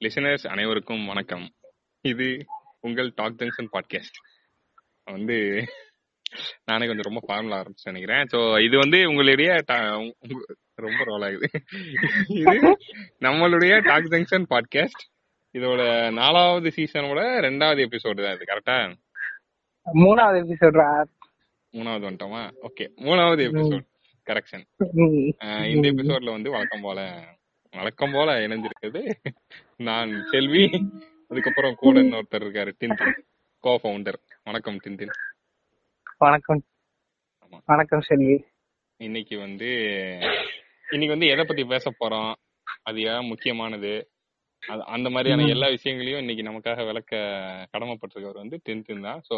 Listeners அனைவருக்கும் வணக்கம். இது உங்கள் டாக் ஜங்ஷன் பாட்காஸ்ட் வந்து நானே கொஞ்சம் ரொம்ப ஃபார்முலா ஆரம்பிச்சு நினைக்கிறேன். ஸோ இது வந்து உங்களுடைய ரொம்ப ரோல் ஆகுது. இது நம்மளுடைய டாக் ஜங்ஷன் பாட்காஸ்ட் இதோட நாலாவது சீசனோட ரெண்டாவது எபிசோடு தான் இது கரெக்டா மூணாவது எபிசோட் மூணாவது வந்துட்டோமா? ஓகே மூணாவது எபிசோட் கரெக்ஷன் இந்த எபிசோட்ல வந்து வழக்கம் போல வழக்கம் போல இணைஞ்சிருக்கிறது நான் செல்வி அதுக்கப்புறம் கூட இன்னொருத்தர் இருக்காரு டின்டின் கோ ஃபவுண்டர் வணக்கம் டின்டின் வணக்கம். வணக்கம் செல்வி. இன்னைக்கு வந்து இன்னைக்கு வந்து எதை பத்தி பேச போறோம்? அது ஏன் முக்கியமானது? அது அந்த மாதிரியான எல்லா விஷயங்களையும் இன்னைக்கு நமக்காக விளக்க கடமைப்பட்டிருக்கவர் வந்து டின்டின் தான். சோ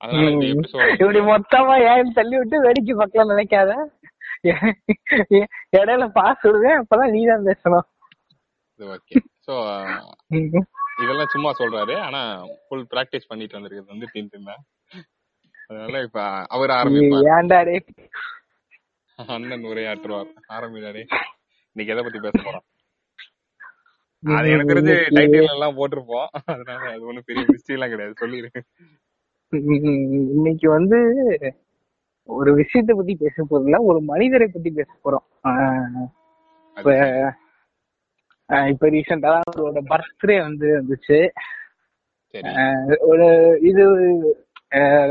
அதனால இந்த எபிசோட் இப்படி மொத்தமா ஏன் தள்ளி விட்டு வேடிக்கை பார்க்கலாம் நினைக்காத? இடையில பாஸ் விடுவேன் அப்பதான் நீ தான் பேசணும் ஓகே சோ இதெல்லாம் சும்மா சொல்றாரு. ஆனா ஃபுல் பிராக்டிஸ் பண்ணிட்டு வந்திருக்கிறது வந்து டின்டின் தான். அதனால இப்ப அவர் ஆரம்பிப்பார். அண்ணன் உரையாற்றுவார். ஆரம்பிடாரே இன்னைக்கு எதை பத்தி பேச போறோம்? அது எனக்கு தெரிஞ்சு டைட்டில் எல்லாம் போட்டிருப்போம். அதனால அது ஒண்ணும் பெரிய மிஸ்டேக் எல்லாம் கிடையாது. சொல்லிரு. இன்னைக்கு வந்து ஒரு விஷயத்தை பத்தி பேச போறதுல ஒரு மனிதரை பத்தி பேச போறோம். இப்ப இப்ப ரீசெண்டா அவரோட பர்த்டே வந்து வந்துச்சு. ஒரு இது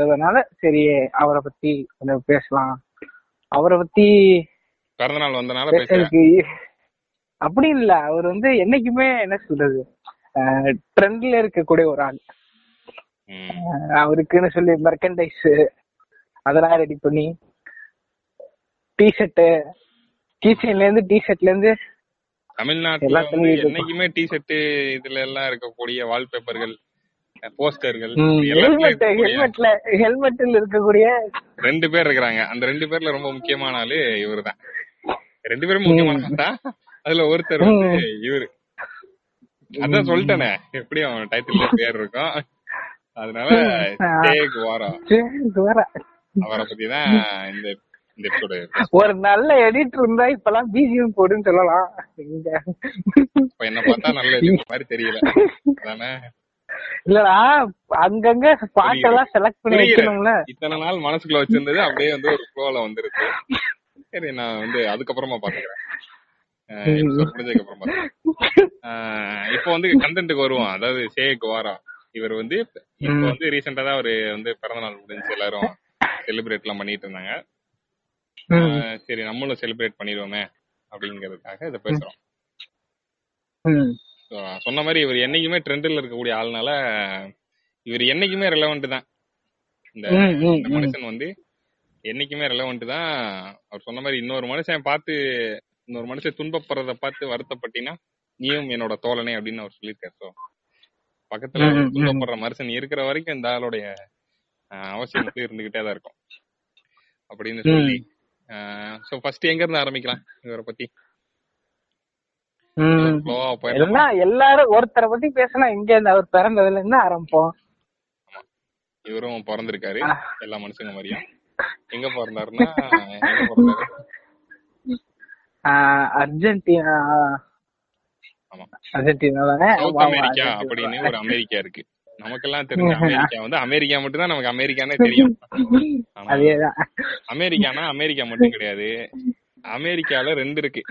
அதனால சரி அவரை பத்தி கொஞ்சம் பேசலாம். அவரை பத்தி பிறந்த நாள் வந்தனால எனக்கு அப்படி இல்ல. அவர் வந்து என்னைக்குமே என்ன சொல்றது ட்ரெண்ட்ல இருக்கக்கூடிய ஒரு ஆள். அவருக்குன்னு சொல்லி மெர்கண்டைஸ் அதெல்லாம் ரெடி பண்ணி டிஷர்ட் கீச்சன்ல இருந்து டிஷர்ட்ல இருந்து தமிழ்நாட்டுல வந்து என்னைக்குமே டிஷர்ட் இதுல எல்லாம் இருக்கக்கூடிய வால்பேப்பர்கள் போஸ்டர்கள் ஹெல்மெட் ஹெல்மெட்ல ஹெல்மெட்ல இருக்கக்கூடிய ரெண்டு பேர் இருக்கிறாங்க. அந்த ரெண்டு பேர்ல ரொம்ப முக்கியமான ஆளு இவருதான். ரெண்டு பேரும் முக்கியமான தான் அதுல ஒருத்தர் வந்து இவரு. அதான் சொல்லிட்டேனே. எப்படியும் டைட்டில் பேர் இருக்கும் அதனால வாரம். அவரை பத்தி தான் இந்த ஒரு நல்ல எடிட்டர் இருந்தா இப்பெல்லாம் பிஜிஎம் போடுன்னு சொல்லலாம். இங்க. இப்ப என்ன பார்த்தா நல்ல மாதிரி தெரியல. இல்லடா அங்கங்க பாட்டெல்லாம் செலக்ட் பண்ணி. வைக்கணும்ல. இத்தனை நாள் மனசுக்குள்ள வச்சிருந்தது அப்படியே வந்து ஒரு ஃப்ளோல வந்துருச்சு சரி நான் வந்து அதுக்கப்புறமா பாத்துக்கிறேன். முடிஞ்சதுக்கு அப்புறம் இப்போ வந்து கண்டென்ட்டுக்கு வருவோம். அதாவது சே குவாரா இவர் வந்து இப்போ வந்து ரீசெண்டா தான் அவரு வந்து பிறந்த நாள் முடிஞ்சு எல்லாரும் செலிப்ரேட் எல்லாம் பண்ணிட்டு இருந்தாங்க. சரி நம்மளும் செலிப்ரேட் பண்ணிடுவோமே அப்படிங்கறதுக்காக இதை பேசுறோம். சொன்ன மாதிரி இவர் என்னைக்குமே ட்ரெண்டில் இருக்கக்கூடிய ஆள்னால இவர் என்னைக்குமே ரெலவெண்ட் தான். இந்த மனுஷன் வந்து என்னைக்குமே ரெலவெண்ட் தான். அவர் சொன்ன மாதிரி இன்னொரு மனுஷன் பார்த்து இன்னொரு மனுஷன் துன்பப்படுறத பார்த்து வருத்தப்பட்டினா நீயும் என்னோட தோழனே அப்படின்னு அவர் சொல்லியிருக்காரு. ஸோ பக்கத்துல. துன்பப்படுற மனுஷன் இருக்கிற வரைக்கும் இந்த ஆளுடைய அவசியம் வந்து இருந்துகிட்டே தான் இருக்கும். அப்படின்னு சொல்லி ஸோ ஃபர்ஸ்ட் எங்க இருந்து ஆரம்பிக்கலாம் இவரை பத்தி? எல்லாம் எல்லாரும் ஒருத்தரை பத்தி பேசினா இங்க இருந்து அவர் பிறந்ததுல இருந்து ஆரம்பிப்போம். இவரும் பிறந்திருக்காரு. எல்லா மனுஷங்க மாதிரியும். எங்க பிறந்தாருன்னா எங்க அர்ஜென்டினா. ஆமா. அர்ஜென்டினா தானே அர்ஜென்டினா. அப்படின்னு ஒரு அமெரிக்கா இருக்கு. நமக்கெல்லாம் தெரிஞ்ச அமெரிக்கா வந்து அமெரிக்கா மட்டும் தான் நமக்கு அமெரிக்கானே தெரியும். அமெரிக்கானா அமெரிக்கா மட்டும் கிடையாது. அமெரிக்கால ரெண்டு இருக்கு.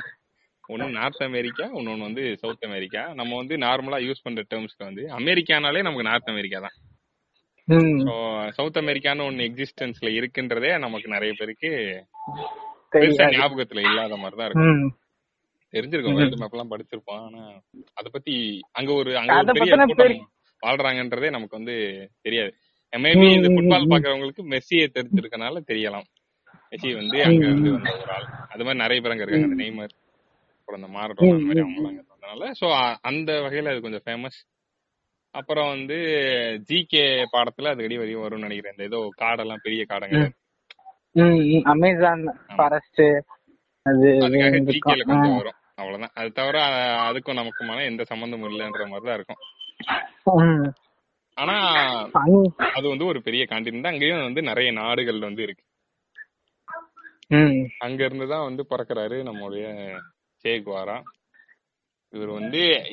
ஒன்னு நார்த் அமெரிக்கா இன்னொன்னு வந்து சவுத் அமெரிக்கா. நம்ம வந்து நார்மலா யூஸ் பண்ற டேர்ம்ஸ்ல வந்து அமெரிக்கானாலே நமக்கு நார்த் அமெரிக்கா தான். சவுத் அமெரிக்கான்னு ஒன்னு எக்ஸிஸ்டன்ஸ்ல இருக்குன்றதே நமக்கு நிறைய பேருக்கு பெருசா ஞாபகத்துல இல்லாத மாதிரி தான் இருக்கும். தெரிஞ்சிருக்கும். வேர்ல்டு மேப் எல்லாம் படிச்சிருப்போம். ஆனா அத பத்தி அங்க ஒரு அங்க ஒரு பெரிய- வாழ்றாங்கன்றதே நமக்கு வந்து தெரியாது. மேபி இந்த ஃபுட்பால். பாக்குறவங்களுக்கு மெஸ்ஸியை தெரிஞ்சிருக்கனால தெரியலாம். மெஸ்ஸி வந்து அங்க இருந்து வந்த ஒரு ஆள். அது மாதிரி நிறைய பேர் அங்க இருக்காங்க. அந்த நெய்மர் அப்புறம் அந்த மாரட்டோன் அந்த மாதிரி அவங்க அங்க இருந்ததுனால. சோ அந்த வகையில அது கொஞ்சம் ஃபேமஸ் அப்புறம் வந்து ஜிகே பாடத்துல அது அடி வரையும் வரும்னு நினைக்கிறேன். இந்த ஏதோ காடெல்லாம் பெரிய காடங்க. அமேசான் ஃபாரஸ்ட் அது அதுக்காக. ஜிகேல கொஞ்சம் வரும். அவ்வளவுதான். அது தவிர அதுக்கும் நமக்குமான எந்த சம்பந்தமும் இல்லைன்ற மாதிரி தான் இருக்கும். ஆனா அது வந்து ஒரு பெரிய காண்டினென்ட் அங்கேயும் வந்து நிறைய நாடுகள் வந்து இருக்கு. அங்க இருந்து தான் வந்து பிறக்கறாரு நம்மளுடைய சே குவாரா. இவர் வந்து.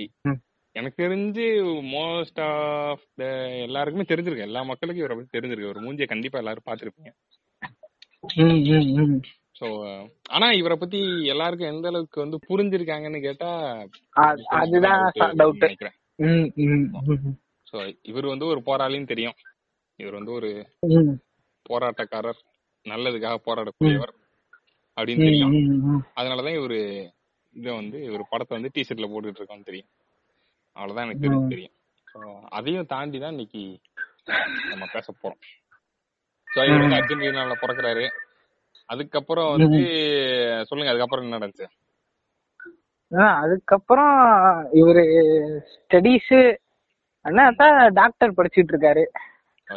எனக்கு தெரிஞ்சு மோஸ்ட் ஆஃப் த எல்லாருக்குமே தெரிஞ்சிருக்கு. எல்லா மக்களுக்கும் இவரை பத்தி தெரிஞ்சிருக்கு. ஒரு மூஞ்சியை கண்டிப்பா எல்லாரும் பாத்திருப்பீங்க. சோ ஆனா இவரை பத்தி எல்லாருக்கும் எந்த அளவுக்கு வந்து புரிஞ்சிருக்காங்கன்னு கேட்டா அது- அதுதான் டவுட் நினைக்கிறேன். சோ இவர் வந்து ஒரு போராளின்னு தெரியும். இவர் வந்து ஒரு போராட்டக்காரர் நல்லதுக்காக போராடக்கூடியவர் அப்படின்னு தெரியும். அதனாலதான் இவரு இத வந்து ஒரு படத்தை வந்து டிஷர்ட்ல போட்டுட்டு இருக்கோம்னு தெரியும். அவ்வளவுதான் எனக்கு தெரியும். So, அதையும் தாண்டி தான் இன்னைக்கு நம்ம பேச போறோம். சோ இவர் வந்து அர்ஜென்டினால பிறக்குறாரு. அதுக்கப்புறம் வந்து சொல்லுங்க அதுக்கப்புறம் என்ன நடந்துச்சு? அதுக்கப்புறம் இவரு ஸ்டடீஸ் அண்ணா தான் டாக்டர் படிச்சிட்டு இருக்காரு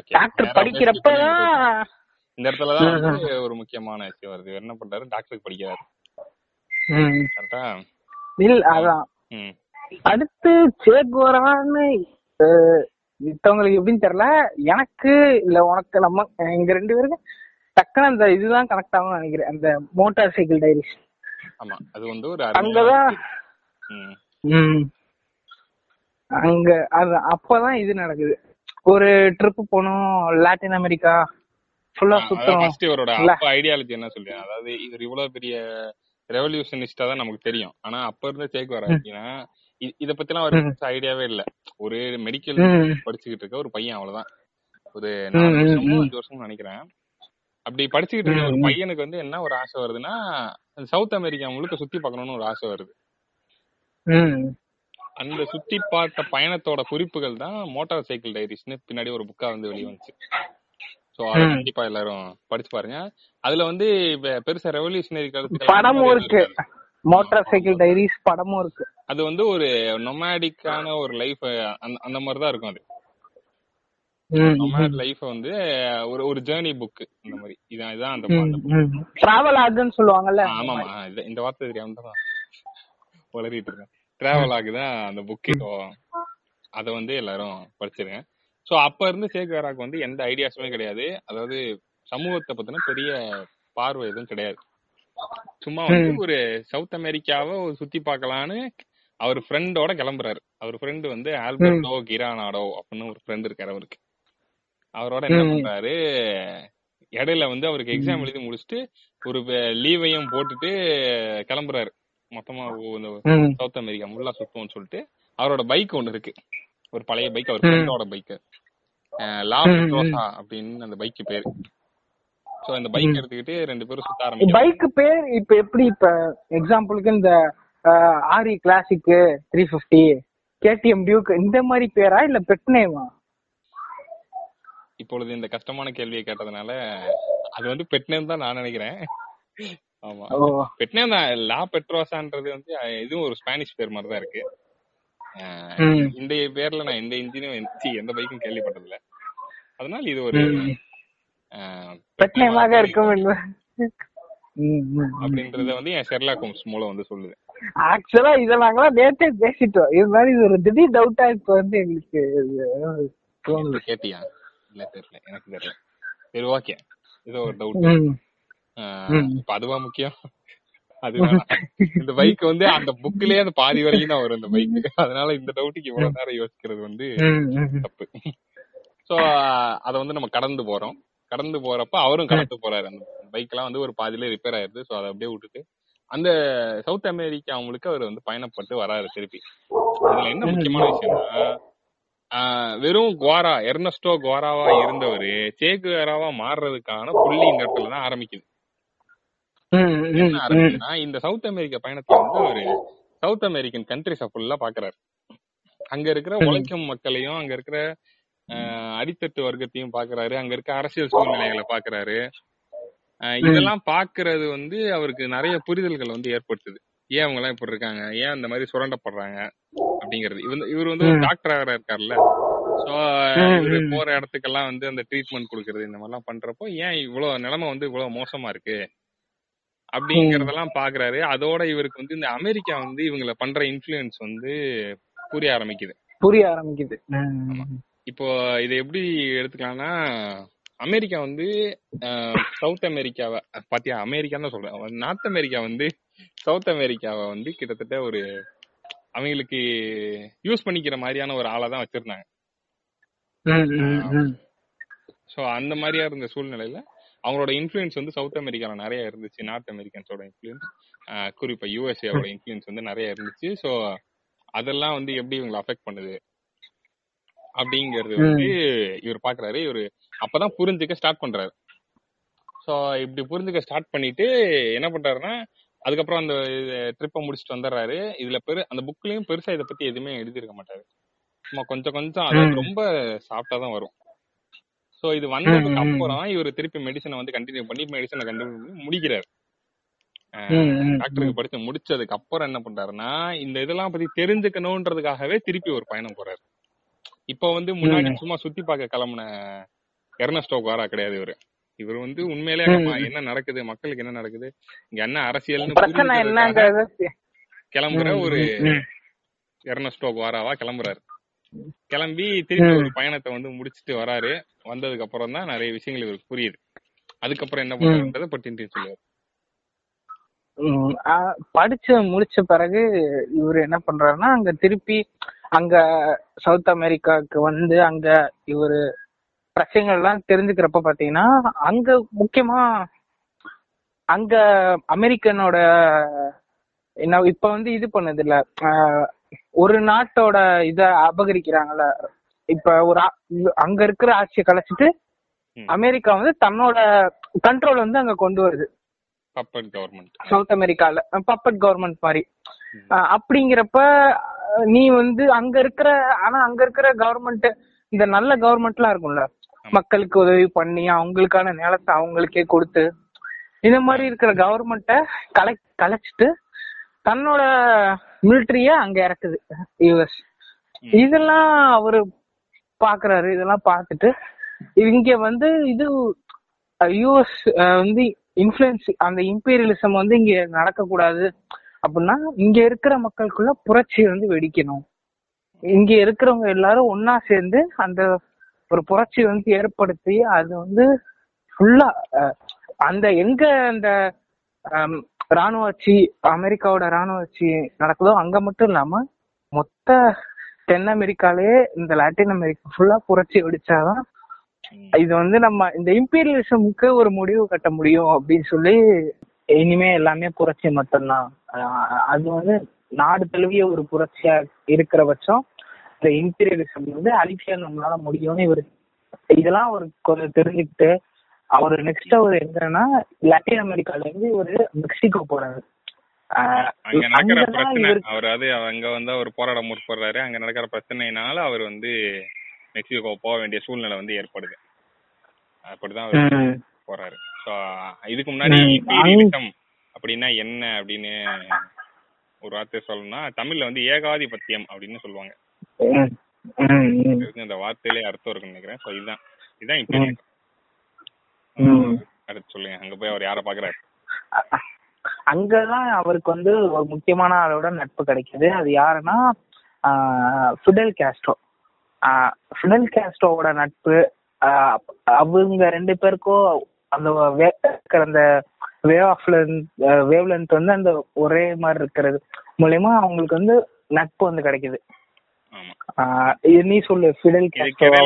டாக்டர் படிக்கிறப்பதான் இந்த இடத்துலதான் வந்து ஒரு முக்கியமான விஷயம் வருது. என்ன பண்றாரு? டாக்டருக்கு படிக்கிறாரு. இல்ல அதான். அடுத்து சேகோரான்னு மித்தவங்களுக்கு எப்படின்னு தெரியல. எனக்கு இல்ல உனக்கு நம்ம எங்க ரெண்டு பேருக்கு டக்குனு அந்த இதுதான் கனெக்ட் ஆகும் நினைக்கிறேன். அந்த மோட்டார் சைக்கிள் டைரிஸ் ஆமா அது வந்து ஒரு அங்கதான். அங்க அது அப்பதான் இது நடக்குது. ஒரு ட்ரிப் போனோம் லாட்டின் அமெரிக்கா ஃபுல்லா சுத்தம் இவரோட ஐடியாலஜி என்ன சொல்லுவேன் அதாவது இவர் இவ்வளவு பெரிய ரெவல்யூஷனிஸ்டா தான் நமக்கு தெரியும். ஆனா அப்ப இருந்த சேக் வர அப்படின்னா இத பத்திலாம் ஒரு ஐடியாவே இல்ல. ஒரு மெடிக்கல். படிச்சுக்கிட்டு இருக்க ஒரு பையன் அவ்வளவுதான். ஒரு நாலு ம், வருஷமோ ம். அஞ்சு வருஷமோ நினைக்கிறேன். அப்படி படிச்சுக்கிட்டு இருக்க ஒரு. பையனுக்கு வந்து என்ன ஒரு ஆசை வருதுன்னா சவுத் அமெரிக்கா முழுக்க சுத்தி பார்க்கணும்னு ஒரு ஆசை வருது. அந்த சுத்தி பார்த்த பயணத்தோட குறிப்புகள் தான் மோட்டார் சைக்கிள் டைரிஸ்னு பின்னாடி ஒரு புக்கா வந்து வெளிய வந்துச்சு சோ அத. கண்டிப்பா எல்லாரும் படிச்சு பாருங்க அதுல வந்து பெருசா ரெவல்யூஷனரி கருத்துக்கள் படமும் இருக்கு. மோட்டார் சைக்கிள் டைரிஸ் படமும் இருக்கு அது வந்து ஒரு நொமேடிக்கான ஒரு லைஃப் அந்த மாதிரி தான் இருக்கும் அது நொமேட் லைஃப் வந்து ஒரு ஒரு ஜேர்னி புக் இந்த மாதிரி. இதான் இதான் அந்த. டிராவல் ஆகுன்னு சொல்லுவாங்கல்ல? ஆமாமா இந்த- வார்த்தை தெரியாம தான் வளரிட்டு இருக்கேன். டிராவல் ஆகுதான் அந்த புக்கு அத வந்து எல்லாரும் படிச்சிருங்க. சோ அப்ப இருந்து சேகராக்கு வந்து எந்த ஐடியாஸுமே கிடையாது. அதாவது சமூகத்தை பத்தின பெரிய பார்வை எதுவும் கிடையாது. சும்மா வந்து ஒரு சவுத் அமெரிக்காவை சுத்தி பார்க்கலான்னு அவர் ஃப்ரெண்டோட கிளம்புறாரு. அவர் ஃப்ரெண்டு வந்து ஆல்பர்டோ கிரானாடோ அப்படின்னு ஒரு ஃப்ரெண்ட் இருக்காரு அவருக்கு. அவரோட என்ன. பண்றாரு இடையில வந்து அவருக்கு எக்ஸாம் எழுதி முடிச்சுட்டு ஒரு லீவையும் போட்டுட்டு கிளம்புறாரு. மொத்தமா இந்த சவுத் அமெரிக்கா முல்லா சுத்துவோம்னு சொல்லிட்டு அவரோட பைக் ஒண்ணு இருக்கு. ஒரு பழைய பைக் அவர் ஃப்ரெண்டோட பைக் லா அப்படின்னு அந்த பைக் பேரு. சோ அந்த பைக் எடுத்துக்கிட்டு ரெண்டு பேரும் சுத்த ஆரம்பிக்கிறாங்க. பைக் பேர் இப்ப எப்படி இப்ப எக்ஸாம்பிளுக்கு இந்த ஆரி classic three fifty KTM duke இந்த மாதிரி பேரா இல்ல பெட் நேமா இப்பொழுது இந்த கஷ்டமான கேள்வியை கேட்டதுனால அது வந்து பெட்னேம் தான் நான் நினைக்கிறேன். ஆமா. ஓ. பெட்னேம் தான் லா பெட்ரோசான்றது வந்து இதுவும் ஒரு ஸ்பானிஷ் பேர் மாதிரி தான் இருக்கு. இந்த பேர்ல நான் எந்த இன்ஜினும் எந்த பைக்கும் கேள்விப்பட்டது இல்ல அதனால இது ஒரு பெட் நேமாக இருக்கும் அப்படின்றத வந்து என் ஷெர்லாக் ஹோம்ஸ் மூலம் வந்து சொல்லுது. ஆக்சுவலா இத நாங்களாம் நேத்தே பேசிட்டோம். இது மாதிரி இது ஒரு திடீர் டவுட்டா இப்ப வந்து எங்களுக்கு கேட்டியா? இல்ல தெரியல. எனக்கு தெரியல. சரி ஓகே இது ஒரு டவுட். இப்ப அதுவா முக்கியம்? அது. இந்த பைக் வந்து அந்த புக்லயே அந்த பாதி வரைக்கும் தான் வரும் இந்த பைக் அதனால இந்த டவுட்டுக்கு இவ்வளவு நேரம் யோசிக்கிறது வந்து தப்பு. சோ அத வந்து நம்ம கடந்து போறோம். கடந்து போறப்ப அவரும் கடந்து போறாரு. அந்த பைக் எல்லாம் வந்து ஒரு பாதியில ரிப்பேர் ஆயிருது. சோ அதை அப்படியே விட்டுட்டு அந்த சவுத் அமெரிக்கா அவங்களுக்கு அவர் வந்து பயணப்பட்டு வராரு திருப்பி. அதுல என்ன முக்கியமான விஷயம்னா வெறும் குவாரா எர்னஸ்டோ குவாராவா இருந்தவரு சேகுவாராவா மாறுறதுக்கான புள்ளி இந்த இடத்துல தான் ஆரம்பிக்குது. இந்த சவுத் அமெரிக்கா பயணத்துல வந்து ஒரு சவுத் அமெரிக்கன் கண்ட்ரிஸ ஃபுல்லா பாக்குறாரு. அங்க இருக்கிற உழைக்கும் மக்களையும் அங்க இருக்கிற அடித்தட்டு வர்க்கத்தையும் பாக்குறாரு. அங்க இருக்க அரசியல் சூழ்நிலைகளை பாக்குறாரு. இதெல்லாம் பாக்குறது வந்து அவருக்கு நிறைய புரிதல்கள் வந்து ஏற்படுத்துது. ஏன் அவங்க எல்லாம் இப்படி இருக்காங்க? ஏன் இந்த மாதிரி சுரண்டப்படுறாங்க? அப்படிங்கிறது. இவன் இவர் வந்து ஒரு டாக்டராக இருக்காருல்ல சோ இவரு போற இடத்துக்கெல்லாம் வந்து அந்த ட்ரீட்மெண்ட் கொடுக்கறது இந்த மாதிரிலாம் பண்றப்போ ஏன் இவ்வளவு நிலைமை வந்து இவ்வளவு மோசமா இருக்கு? அப்படிங்கறதெல்லாம் பாக்குறாரு. அதோட இவருக்கு வந்து இந்த அமெரிக்கா வந்து இவங்கள பண்ற இன்ஃபுளுன்ஸ் வந்து புரிய ஆரம்பிக்குது. புரிய ஆரம்பிக்குது. இப்போ இதை எப்படி எடுத்துக்கலாம்னா அமெரிக்கா வந்து சவுத் அமெரிக்காவை பாத்தியா? அமெரிக்கான்னு தான் சொல்றேன். நார்த் அமெரிக்கா வந்து சவுத் அமெரிக்காவை வந்து கிட்டத்தட்ட ஒரு அவங்களுக்கு யூஸ் பண்ணிக்கிற மாதிரியான ஒரு ஆளை தான் வச்சிருந்தாங்க. ஸோ அந்த மாதிரியா இருந்த சூழ்நிலையில அவங்களோட இன்ஃப்ளூயன்ஸ் வந்து சவுத் அமெரிக்கால நிறைய இருந்துச்சு. நார்த் அமெரிக்கன்ஸோட இன்ஃப்ளூயன்ஸ் குறிப்பா யூஎஸ்ஏவோட இன்ஃப்ளூயன்ஸ் வந்து நிறைய இருந்துச்சு. ஸோ அதெல்லாம் வந்து எப்படி இவங்களை அஃபெக்ட் பண்ணுது? அப்படிங்கறது வந்து இவர் பாக்குறாரு. இவர் அப்பதான் புரிஞ்சுக்க ஸ்டார்ட் பண்றாரு. ஸோ இப்படி புரிஞ்சுக்க ஸ்டார்ட் பண்ணிட்டு என்ன பண்றாருன்னா அதுக்கப்புறம் அந்த ட்ரிப்பை முடிச்சுட்டு வந்துடுறாரு இதுல பெரு அந்த புக்லயும் பெருசா இதை பத்தி எதுவுமே எழுதியிருக்க மாட்டாரு. சும்மா கொஞ்சம் கொஞ்சம் அதாவது ரொம்ப சாஃப்டா தான் வரும். சோ இது வந்ததுக்கு அப்புறம் இவர் திருப்பி மெடிசனை வந்து கண்டினியூ பண்ணி மெடிசனை கண்டினியூ பண்ணி முடிக்கிறாரு. டாக்டருக்கு படிச்சு முடிச்சதுக்கு அப்புறம் என்ன பண்றாருன்னா இந்த இதெல்லாம் பத்தி தெரிஞ்சுக்கணும்ன்றதுக்காகவே திருப்பி ஒரு பயணம் போறாரு. இப்போ வந்து முன்னாடி சும்மா சுத்தி பார்க்க கிளம்புன எர்னஸ்டோ காரா கிடையாது இவரு. இவர் வந்து உண்மையிலே நம்ம என்ன நடக்குது மக்களுக்கு என்ன நடக்குது? இங்க என்ன அரசியல்னு கிளம்புற ஒரு ம். எர்னஸ்டோ குவாராவா கிளம்புறாரு. கிளம்பி திருப்பி ஒரு பயணத்தை வந்து முடிச்சிட்டு வராரு. வந்ததுக்கு அப்புறம் தான் நிறைய விஷயங்கள் இவருக்கு புரியுது. அதுக்கப்புறம் என்ன பண்றதுன்றத பட்டின்ட்டு சொல்லுவாரு. படிச்சு முடிச்ச பிறகு இவர் என்ன பண்றாருன்னா அங்க திருப்பி அங்க சவுத் அமெரிக்காவுக்கு வந்து அங்க இவரு பிரச்சனைகள் எல்லாம் தெரிஞ்சுக்கிறப்ப பாத்தீங்கன்னா அங்க முக்கியமா அங்க அமெரிக்கனோட என்ன இப்ப வந்து இது பண்ணுது இல்ல ஒரு நாட்டோட இத அபகரிக்கிறாங்கல்ல. இப்ப ஒரு அங்க இருக்கிற ஆட்சியை கலைச்சிட்டு. அமெரிக்கா வந்து தன்னோட கண்ட்ரோல் வந்து அங்க கொண்டு வருது. பப்பட் கவர்மெண்ட் சவுத் அமெரிக்கால பப்பட் கவர்மெண்ட் மாதிரி. அப்படிங்கிறப்ப நீ வந்து அங்க இருக்கிற ஆனா அங்க இருக்கிற கவர்மெண்ட் இந்த நல்ல கவர்மெண்ட்லாம் இருக்கும்ல. மக்களுக்கு உதவி பண்ணி அவங்களுக்கான நிலத்தை அவங்களுக்கே கொடுத்து இந்த மாதிரி இருக்கிற கவர்மெண்ட்ட கலை கலைச்சிட்டு தன்னோட மிலிட்டரிய அங்க இறக்குது யூஎஸ் இதெல்லாம் அவரு பாக்குறாரு இதெல்லாம் பார்த்துட்டு இங்க வந்து இது யூஎஸ் வந்து இன்ஃபுளுன்ஸ் அந்த இம்பீரியலிசம் வந்து இங்க நடக்க கூடாது அப்படின்னா இங்க இருக்கிற மக்களுக்குள்ள புரட்சி வந்து வெடிக்கணும். இங்க இருக்கிறவங்க எல்லாரும் ஒன்னா சேர்ந்து அந்த ஒரு புரட்சி வந்து ஏற்படுத்தி அது வந்து ஃபுல்லா அந்த எங்க அந்த ராணுவ ஆட்சி அமெரிக்காவோட ராணுவ ஆட்சி நடக்குதோ அங்க மட்டும் இல்லாம மொத்த தென் அமெரிக்காலயே இந்த லாட்டின் அமெரிக்கா ஃபுல்லா புரட்சி வெடிச்சாதான் இது வந்து நம்ம இந்த இம்பீரியலிசமுக்கு ஒரு முடிவு கட்ட முடியும் அப்படின்னு சொல்லி இனிமே எல்லாமே புரட்சி மட்டும்தான். அது வந்து நாடு தழுவிய ஒரு புரட்சியா இருக்கிற பட்சம் இந்த இம்பீரியலிசம் வந்து அழிக்க நம்மளால முடியும்னு இவர் இதெல்லாம் அவர் கொஞ்சம் தெரிஞ்சுக்கிட்டு அவர் நெக்ஸ்ட் அவர் எங்கன்னா லத்தீன் அமெரிக்கால இருந்து இவரு மெக்சிகோ போறாரு. அங்க நடக்கிற பிரச்சனை அவர் அது அங்க வந்து அவர் போராட முற்படுறாரு. அங்க நடக்கிற பிரச்சனைனால அவர் வந்து மெக்சிகோ போக வேண்டிய சூழ்நிலை வந்து ஏற்படுது. அப்படிதான் அவர் போறாரு. ஸோ இதுக்கு முன்னாடி அப்படின்னா என்ன அப்படின்னு ஒரு வார்த்தை சொல்லணும்னா தமிழ்ல வந்து ஏகாதிபத்தியம் அப்படின்னு சொல்லுவாங்க. அந்த வார்த்தையிலே அர்த்தம் இருக்குன்னு நினைக்கிறேன். ஸோ இதுதான். இதுதான். அடுத்து சொல்லுங்க. அங்க போய் அவர் யாரை பாக்குறாரு அங்கதான் அவருக்கு வந்து ஒரு முக்கியமான ஆளோட நட்பு கிடைக்குது. அது யாருன்னா ஃபிடல் கேஸ்ட்ரோ ஃபிடல் கேஸ்ட்ரோவோட நட்பு அவங்க ரெண்டு பேருக்கும் அந்த அந்த வே ஆஃப் வேவ் லென்த் வந்து அந்த ஒரே மாதிரி இருக்கிறது மூலயமா அவங்களுக்கு வந்து நட்பு வந்து கிடைக்குது. நீ சொல்லு ஃபிடல்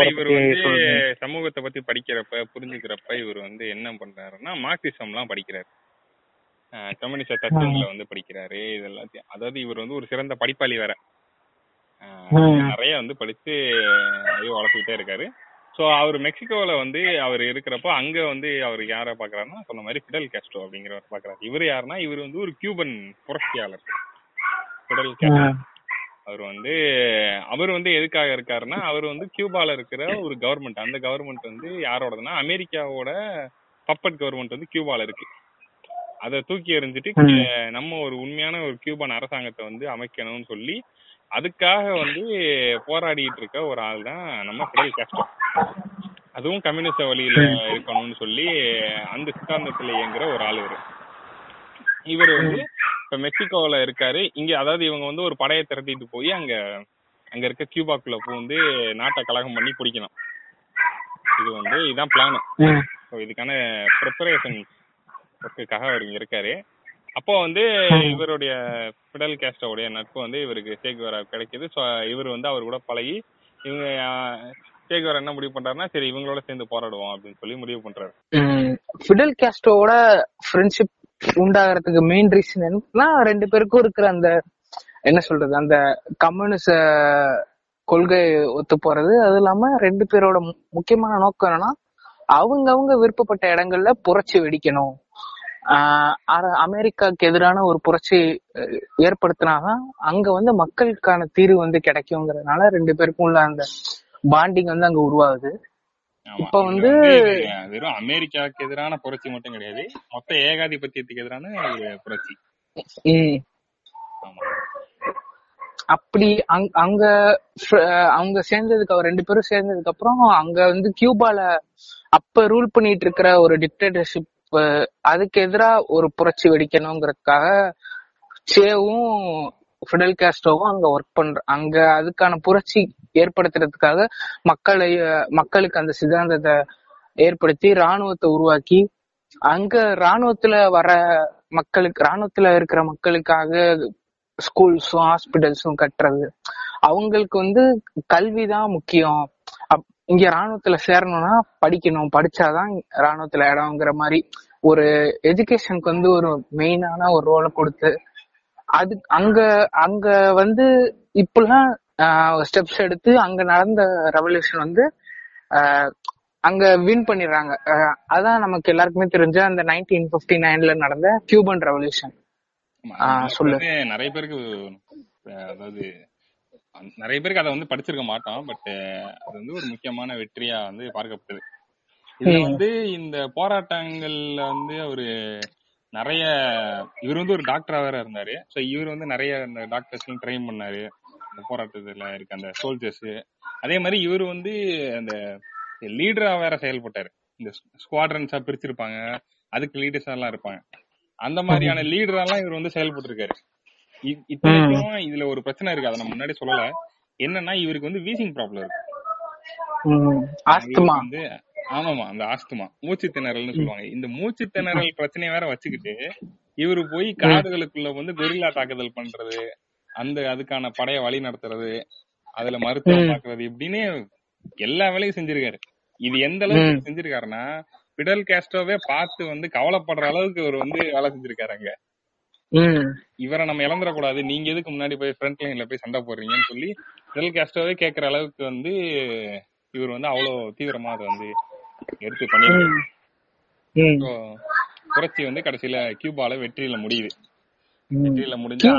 இவர் வந்து சமூகத்தை பத்தி படிக்கிறப்ப புரிஞ்சுக்கிறப்ப இவர் வந்து என்ன பண்றாருன்னா மார்க்சிசம் எல்லாம் படிக்கிறாரு கம்யூனிச தத்துவங்களை வந்து படிக்கிறாரு இது எல்லாத்தையும் அதாவது இவர் வந்து ஒரு சிறந்த படிப்பாளி வேற. நிறைய வந்து படிச்சு வளர்த்துக்கிட்டே இருக்காரு. சோ அவர் மெக்சிகோல வந்து அவர் இருக்கிறப்போ அங்க வந்து அவர் யாரை பாக்குறாருன்னா சொன்ன மாதிரி ஃபிடல் கேஸ்ட்ரோ அப்படிங்கிறவர் பாக்குறாரு இவர் யாருன்னா இவர் வந்து ஒரு கியூபன் புரட்சியாளர். ஃபிடல் கேஸ்ட்ரோ ம். அவர் வந்து அவர் வந்து எதுக்காக இருக்காருன்னா அவர் வந்து கியூபால இருக்கிற ஒரு கவர்மெண்ட் அந்த கவர்மெண்ட் வந்து யாரோடதுன்னா அமெரிக்காவோட பப்பட் கவர்மெண்ட் வந்து கியூபால இருக்கு. அதை தூக்கி எறிஞ்சிட்டு நம்ம ஒரு உண்மையான ஒரு கியூபான் அரசாங்கத்தை வந்து அமைக்கணும்னு சொல்லி அதுக்காக வந்து போராடிட்டு இருக்க ஒரு ஆள் தான் நம்ம ஃபிடல் காஸ்ட்ரோ. அதுவும் கம்யூனிஸ்ட வழியில இருக்கணும்னு சொல்லி அந்த சித்தாந்தத்துல இயங்குற ஒரு ஆள் இவரு. இவர் வந்து இப்ப மெக்சிகோல இருக்காரு. இங்க அதாவது இவங்க வந்து ஒரு படையை திரட்டிட்டு போய் அங்க அங்க இருக்க கியூபாக்குள்ள பூந்து நாட்டை கலகம் பண்ணி பிடிக்கணும். இது வந்து இதான் பிளான். ஸோ இதுக்கான ப்ரிப்பரேஷன் ஒர்க்குக்காக அவர் இங்க இருக்காரு. அப்போ வந்து. இவருடைய பிடல் கேஸ்டோடைய நட்பு வந்து இவருக்கு சேகுவரா கிடைக்குது. ஸோ இவர் வந்து அவர் கூட பழகி இவங்க சேகுவரா என்ன முடிவு பண்றாருன்னா சரி இவங்களோட சேர்ந்து போராடுவோம் அப்படின்னு சொல்லி முடிவு பண்றாரு. ஃபிடல் கேஸ்டோட ஃப்ரெண்ட்ஷிப் உண்டாகிறதுக்கு மெயின் ரீசன் என்னன்னா ரெண்டு பேருக்கும் இருக்கிற அந்த என்ன சொல்றது அந்த கம்யூனிச கொள்கை ஒத்து போறது. அது இல்லாம ரெண்டு பேரோட மு- முக்கியமான நோக்கம் என்னன்னா அவங்க அவங்க விருப்பப்பட்ட இடங்கள்ல புரட்சி வெடிக்கணும். அமெரிக்காவுக்கு எதிரான ஒரு புரட்சி ஏற்படுத்தினாதான் அங்க வந்து மக்களுக்கான தீர்வு வந்து கிடைக்குங்கிறதுனால ரெண்டு பேருக்கும் உள்ள அந்த பாண்டிங் வந்து அங்க உருவாகுது. இப்ப வந்து வெறும் அமெரிக்காவுக்கு எதிரான புரட்சி மட்டும் கிடையாது. மொத்த ஏகாதிபத்தியத்துக்கு எதிரான புரட்சி. அப்படி அங்க அவங்க சேர்ந்ததுக்கு அவர் ரெண்டு பேரும் சேர்ந்ததுக்கு அப்புறம் அங்க வந்து கியூபால அப்ப ரூல் பண்ணிட்டு இருக்கிற ஒரு டிக்டேட்டர்ஷிப் அதுக்கு எதிரா ஒரு புரட்சி வெடிக்கணுங்கிறதுக்காக சேவும் ஃபிடல் கேஸ்டோவும் அங்க ஒர்க் பண்ற அங்க அதுக்கான புரட்சி ஏற்படுத்துறதுக்காக மக்களை மக்களுக்கு அந்த சித்தாந்தத்தை ஏற்படுத்தி ராணுவத்தை உருவாக்கி அங்க ராணுவத்துல வர மக்களுக்கு ராணுவத்துல இருக்கிற மக்களுக்காக ஸ்கூல்ஸும் ஹாஸ்பிட்டல்ஸும் கட்டுறது. அவங்களுக்கு வந்து கல்விதான் முக்கியம். அப்- இங்க ராணுவத்துல சேரணும்னா படிக்கணும். படிச்சாதான் ராணுவத்துல இடம்ங்கிற மாதிரி ஒரு எஜுகேஷனுக்கு வந்து ஒரு மெயினான ஒரு ரோலை கொடுத்து அது அங்க அங்க வந்து இப்பெல்லாம் ஸ்டெப்ஸ் எடுத்து அங்க நடந்த ரெவல்யூஷன் வந்து அங்க வின் பண்ணிடுறாங்க அதான் நமக்கு எல்லாருக்குமே தெரிஞ்ச அந்த நைன்டீன் பிப்டி நைன்ல நடந்த கியூபன் ரெவல்யூஷன் சொல்லு. நிறைய பேருக்கு அதாவது நிறைய பேருக்கு அதை வந்து படிச்சிருக்க மாட்டோம் பட் அது வந்து ஒரு முக்கியமான வெற்றியா வந்து பார்க்கப்படுது இதுல ம். வந்து இந்த போராட்டங்கள்ல வந்து அவரு நிறைய இவர் வந்து ஒரு டாக்டரா வேற இருந்தாரு. சோ இவர் வந்து நிறைய அந்த டாக்டர்ஸ் ட்ரெயின் பண்ணாரு. அந்த போராட்டத்துல இருக்க அந்த சோல்ஜர்ஸ் அதே மாதிரி இவர் வந்து அந்த லீடரா வேற செயல்பட்டாரு. இந்த ஸ்குவாட்ரன்ஸா பிரிச்சிருப்பாங்க. அதுக்கு லீடர்ஸ் எல்லாம் இருப்பாங்க. அந்த மாதிரியான லீடரா எல்லாம் இவர் வந்து செயல்பட்டு இருக்காரு இத்தனைக்கும் இதுல ஒரு பிரச்சனை இருக்கு. அதை நான் முன்னாடி சொல்லல. என்னன்னா இவருக்கு வந்து வீசிங் ப்ராப்ளம் இருக்கு. வந்து ஆமாமா அந்த ஆஸ்துமா. மூச்சு திணறல்னு சொல்லுவாங்க. இந்த மூச்சு திணறல் பிரச்சனைய வேற வச்சுக்கிட்டு இவரு போய் காடுகளுக்குள்ள வந்து கொரில்லா தாக்குதல் பண்றது அந்த அதுக்கான படைய வழி நடத்துறது அதுல மருத்துவம். பாக்குறது இப்படின்னு எல்லா வேலையும் செஞ்சிருக்காரு. இது எந்த அளவுக்கு. செஞ்சிருக்காருன்னா பிடல் கேஸ்ட்ரோவே பார்த்து வந்து கவலைப்படுற அளவுக்கு இவர் வந்து வேலை செஞ்சிருக்காரு அங்க. இவரை நம்ம இழந்துடக்கூடாது. நீங்க எதுக்கு முன்னாடி போய் ஃப்ரண்ட் லைன்ல போய் சண்டை போடுறீங்கன்னு சொல்லி பிடல் கேஸ்ட்ரோவே கேக்குற அளவுக்கு வந்து இவர் வந்து அவ்வளவு தீவிரமா அதை வந்து எடுத்து So, புரட்சி வந்து கடைசியில கியூபால வெற்றியில முடியுது. வெற்றியில முடிஞ்சு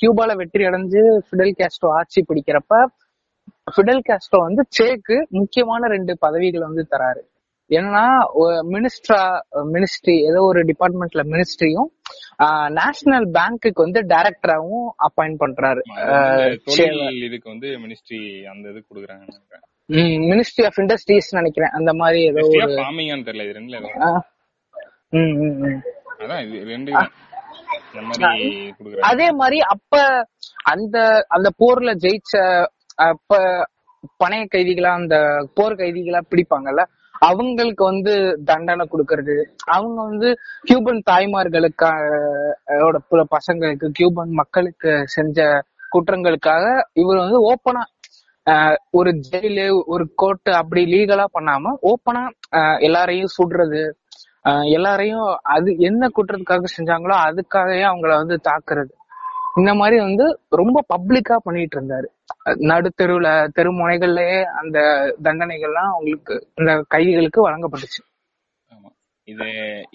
கியூபால வெற்றி அடைஞ்சு ஃபிடல் காஸ்ட்ரோ ஆட்சி பிடிக்கிறப்ப ஃபிடல் காஸ்ட்ரோ வந்து சேக்கு முக்கியமான ரெண்டு பதவிகளை வந்து தராரு. என்னன்னா மினிஸ்ட்ரா மினிஸ்ட்ரி ஏதோ ஒரு டிபார்ட்மெண்ட்ல மினிஸ்ட்ரியும் நேஷனல் பேங்க்குக்கு வந்து டைரக்டராவும் அப்பாயிண்ட் பண்றாரு. இதுக்கு வந்து மினிஸ்ட்ரி அந்த இது கொடுக்குறாங்க மினிஸ்ட்ரி ஆஃப் இண்டஸ்ட்ரீஸ் நினைக்கிறேன். அந்த மாதிரி ஏதோ ஒரு ஃபார்மிங்கான்னு தெரியல இது ரெண்டுல. அதான் இது ரெண்டு அதே மாதிரி அப்ப அந்த அந்த போர்ல ஜெயிச்ச அப்ப பணைய கைதிகளா அந்த போர் கைதிகளா பிடிப்பாங்கல்ல அவங்களுக்கு வந்து தண்டனை கொடுக்கறது. அவங்க வந்து கியூபன் தாய்மார்களுக்காக பசங்களுக்கு கியூபன் மக்களுக்கு செஞ்ச குற்றங்களுக்காக இவர் வந்து ஓப்பனா ஒரு ஜெயிலு ஒரு கோர்ட் அப்படி லீகலா பண்ணாம ஓப்பனா எல்லாரையும் சுடுறது எல்லாரையும் அது என்ன குற்றத்துக்காக செஞ்சாங்களோ அதுக்காகவே அவங்கள வந்து தாக்குறது. இந்த மாதிரி வந்து ரொம்ப பப்ளிக்கா பண்ணிட்டு இருந்தாரு. நடுத்தெருவுல தெருமுனைகள்லயே அந்த தண்டனைகள்லாம் அவங்களுக்கு இந்த கைதிகளுக்கு வழங்கப்பட்டுச்சு. இது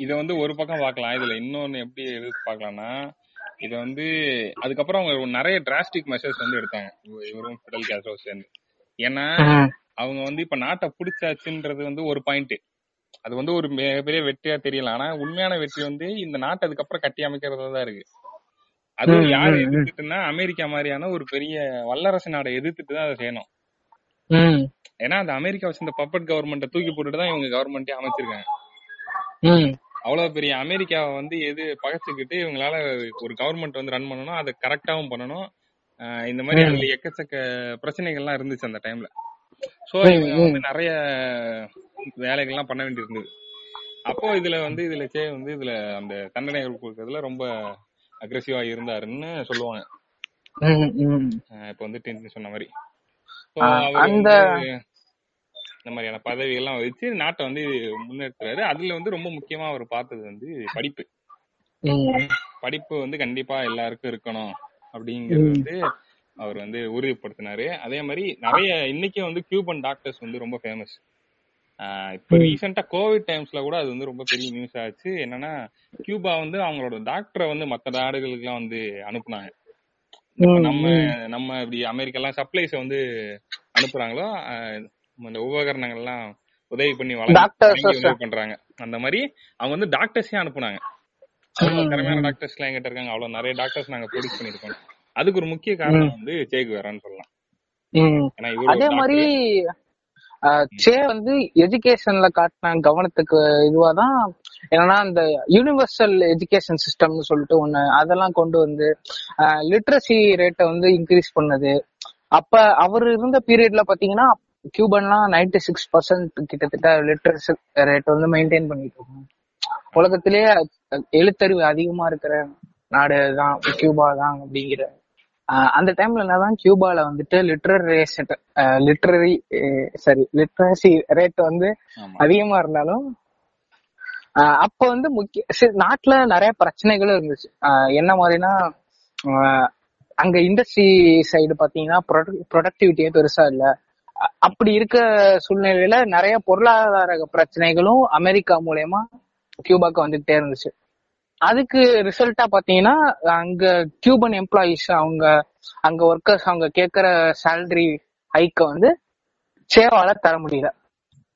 இத வந்து ஒரு பக்கம் பார்க்கலாம். இதுல இன்னொன்னு எப்படி எதிர்த்து பாக்கலாம்னா இத வந்து அதுக்கப்புறம் அவங்க நிறைய டிராஸ்டிக் மெஷர்ஸ் வந்து எடுத்தாங்க. இவ- இவரும் பிடல் கேஸ்ட்ரோ சேர்ந்து. ஏன்னா அவங்க வந்து இப்ப நாட்டை பிடிச்சாச்சுன்றது வந்து ஒரு பாயிண்ட் அது வந்து ஒரு மிகப்பெரிய வெற்றியா தெரியல. ஆனா உண்மையான வெற்றி வந்து இந்த நாட்டை அதுக்கப்புறம் கட்டி அமைக்கிறதா தான் இருக்கு. அதுவும் ம், யாரை. எதிர்த்துட்டுன்னா அமெரிக்கா மாதிரியான ஒரு பெரிய வல்லரசு நாடை எதிர்த்துட்டு தான் அதை செய்யணும். ஏன்னா அந்த அமெரிக்கா வச்சிருந்த பப்பட் கவர்மெண்ட்டை தூக்கி போட்டுட்டு தான் இவங்க கவர்மெண்ட்டே அமைச்சிருக்காங்க. அவ்வளவு பெரிய அமெரிக்காவை வந்து எது பகைச்சுக்கிட்டு இவங்களால ஒரு கவர்மெண்ட் வந்து ரன் பண்ணணும் அதை கரெக்டாவும் பண்ணணும். இந்த மாதிரி. அதுல எக்கச்சக்க பிரச்சனைகள்லாம் இருந்துச்சு அந்த டைம்ல சோ இவங்க. வந்து நிறைய வேலைகள்லாம் பண்ண வேண்டி இருந்தது அப்போ இதுல வந்து இதுல சே வந்து இதுல அந்த தண்டனைகள் கொடுக்கறதுல ரொம்ப அக்ரெசிவா இருந்தாருன்னு சொல்லுவாங்க. இப்ப வந்து டென்த் சொன்ன மாதிரி. அந்த இந்த மாதிரியான பதவி எல்லாம் வச்சு நாட்டை வந்து முன்னேற்றுறாரு அதுல வந்து ரொம்ப முக்கியமா அவர் பார்த்தது வந்து படிப்பு. படிப்பு வந்து கண்டிப்பா எல்லாருக்கும் இருக்கணும் அப்படிங்கறது வந்து அவர் வந்து உறுதிப்படுத்தினாரு. அதே மாதிரி நிறைய இன்னைக்கும் வந்து கியூபன் டாக்டர்ஸ் வந்து ரொம்ப ஃபேமஸ் இப்ப. ரீசெண்டா கோவிட் டைம்ஸ்ல கூட அது வந்து ரொம்ப பெரிய நியூஸ் ஆச்சு. என்னன்னா கியூபா வந்து அவங்களோட டாக்டரை வந்து மத்த நாடுகளுக்கு எல்லாம் வந்து அனுப்புனாங்க. நம்ம. நம்ம இப்படி அமெரிக்கா எல்லாம் சப்ளைஸ் வந்து அனுப்புறாங்களோ அந்த உபகரணங்கள் எல்லாம் உதவி பண்ணி உதவி பண்றாங்க. அந்த மாதிரி அவங்க வந்து டாக்டர்ஸே அனுப்புனாங்க. திறமையான. டாக்டர்ஸ் எல்லாம் எங்கிட்ட இருக்காங்க. அவ்வளவு நிறைய டாக்டர்ஸ் நாங்க ப்ரொடியூஸ் பண்ணிருக்கோம் அதுக்கு ஒரு முக்கிய காரணம் வந்து சேக் வேறான்னு சொல்லலாம் அதே மாதிரி சே வந்து எஜுகேஷன்ல காட்டின கவனத்துக்கு இதுவாதான் என்னன்னா இந்த யூனிவர்சல் எஜுகேஷன் சிஸ்டம்னு சொல்லிட்டு ஒண்ணு அதெல்லாம் கொண்டு வந்து லிட்ரஸி ரேட்டை வந்து இன்க்ரீஸ் பண்ணது. அப்ப அவர் இருந்த பீரியட்ல பாத்தீங்கன்னா கியூபன்லாம் நைன்டி சிக்ஸ் பர்சன்ட் கிட்டத்தட்ட லிட்ரஸி ரேட் வந்து மெயின்டைன் பண்ணிட்டு இருக்கோம். உலகத்திலேயே எழுத்தறிவு அதிகமா இருக்கிற நாடு தான் கியூபா தான் அப்படிங்கிற அந்த டைம்ல என்னதான் கியூபால வந்துட்டு literary literary sorry literacy rate வந்து அதிகமா இருந்தாலும் அப்ப வந்து முக்கிய நாட்டுல நிறைய பிரச்சனைகளும் இருந்துச்சு. என்ன மாதிரினா அங்க இண்டஸ்ட்ரி சைடு பாத்தீங்கன்னா ப்ரொடக்டிவிட்டியே பெருசா இல்ல. அப்படி இருக்க சூழ்நிலையில நிறைய பொருளாதார பிரச்சனைகளும் அமெரிக்கா மூலயமா கியூபாக்கு வந்துகிட்டே இருந்துச்சு. அதுக்கு ரிசல்ட்டா பாத்தீங்கன்னா அங்க கியூபன் எம்ப்ளாயிஸ் அவங்க அங்க ஒர்க்கர்ஸ் அவங்க கேக்குற சேலரி ஹைக்க வந்து சேவால தர முடியல.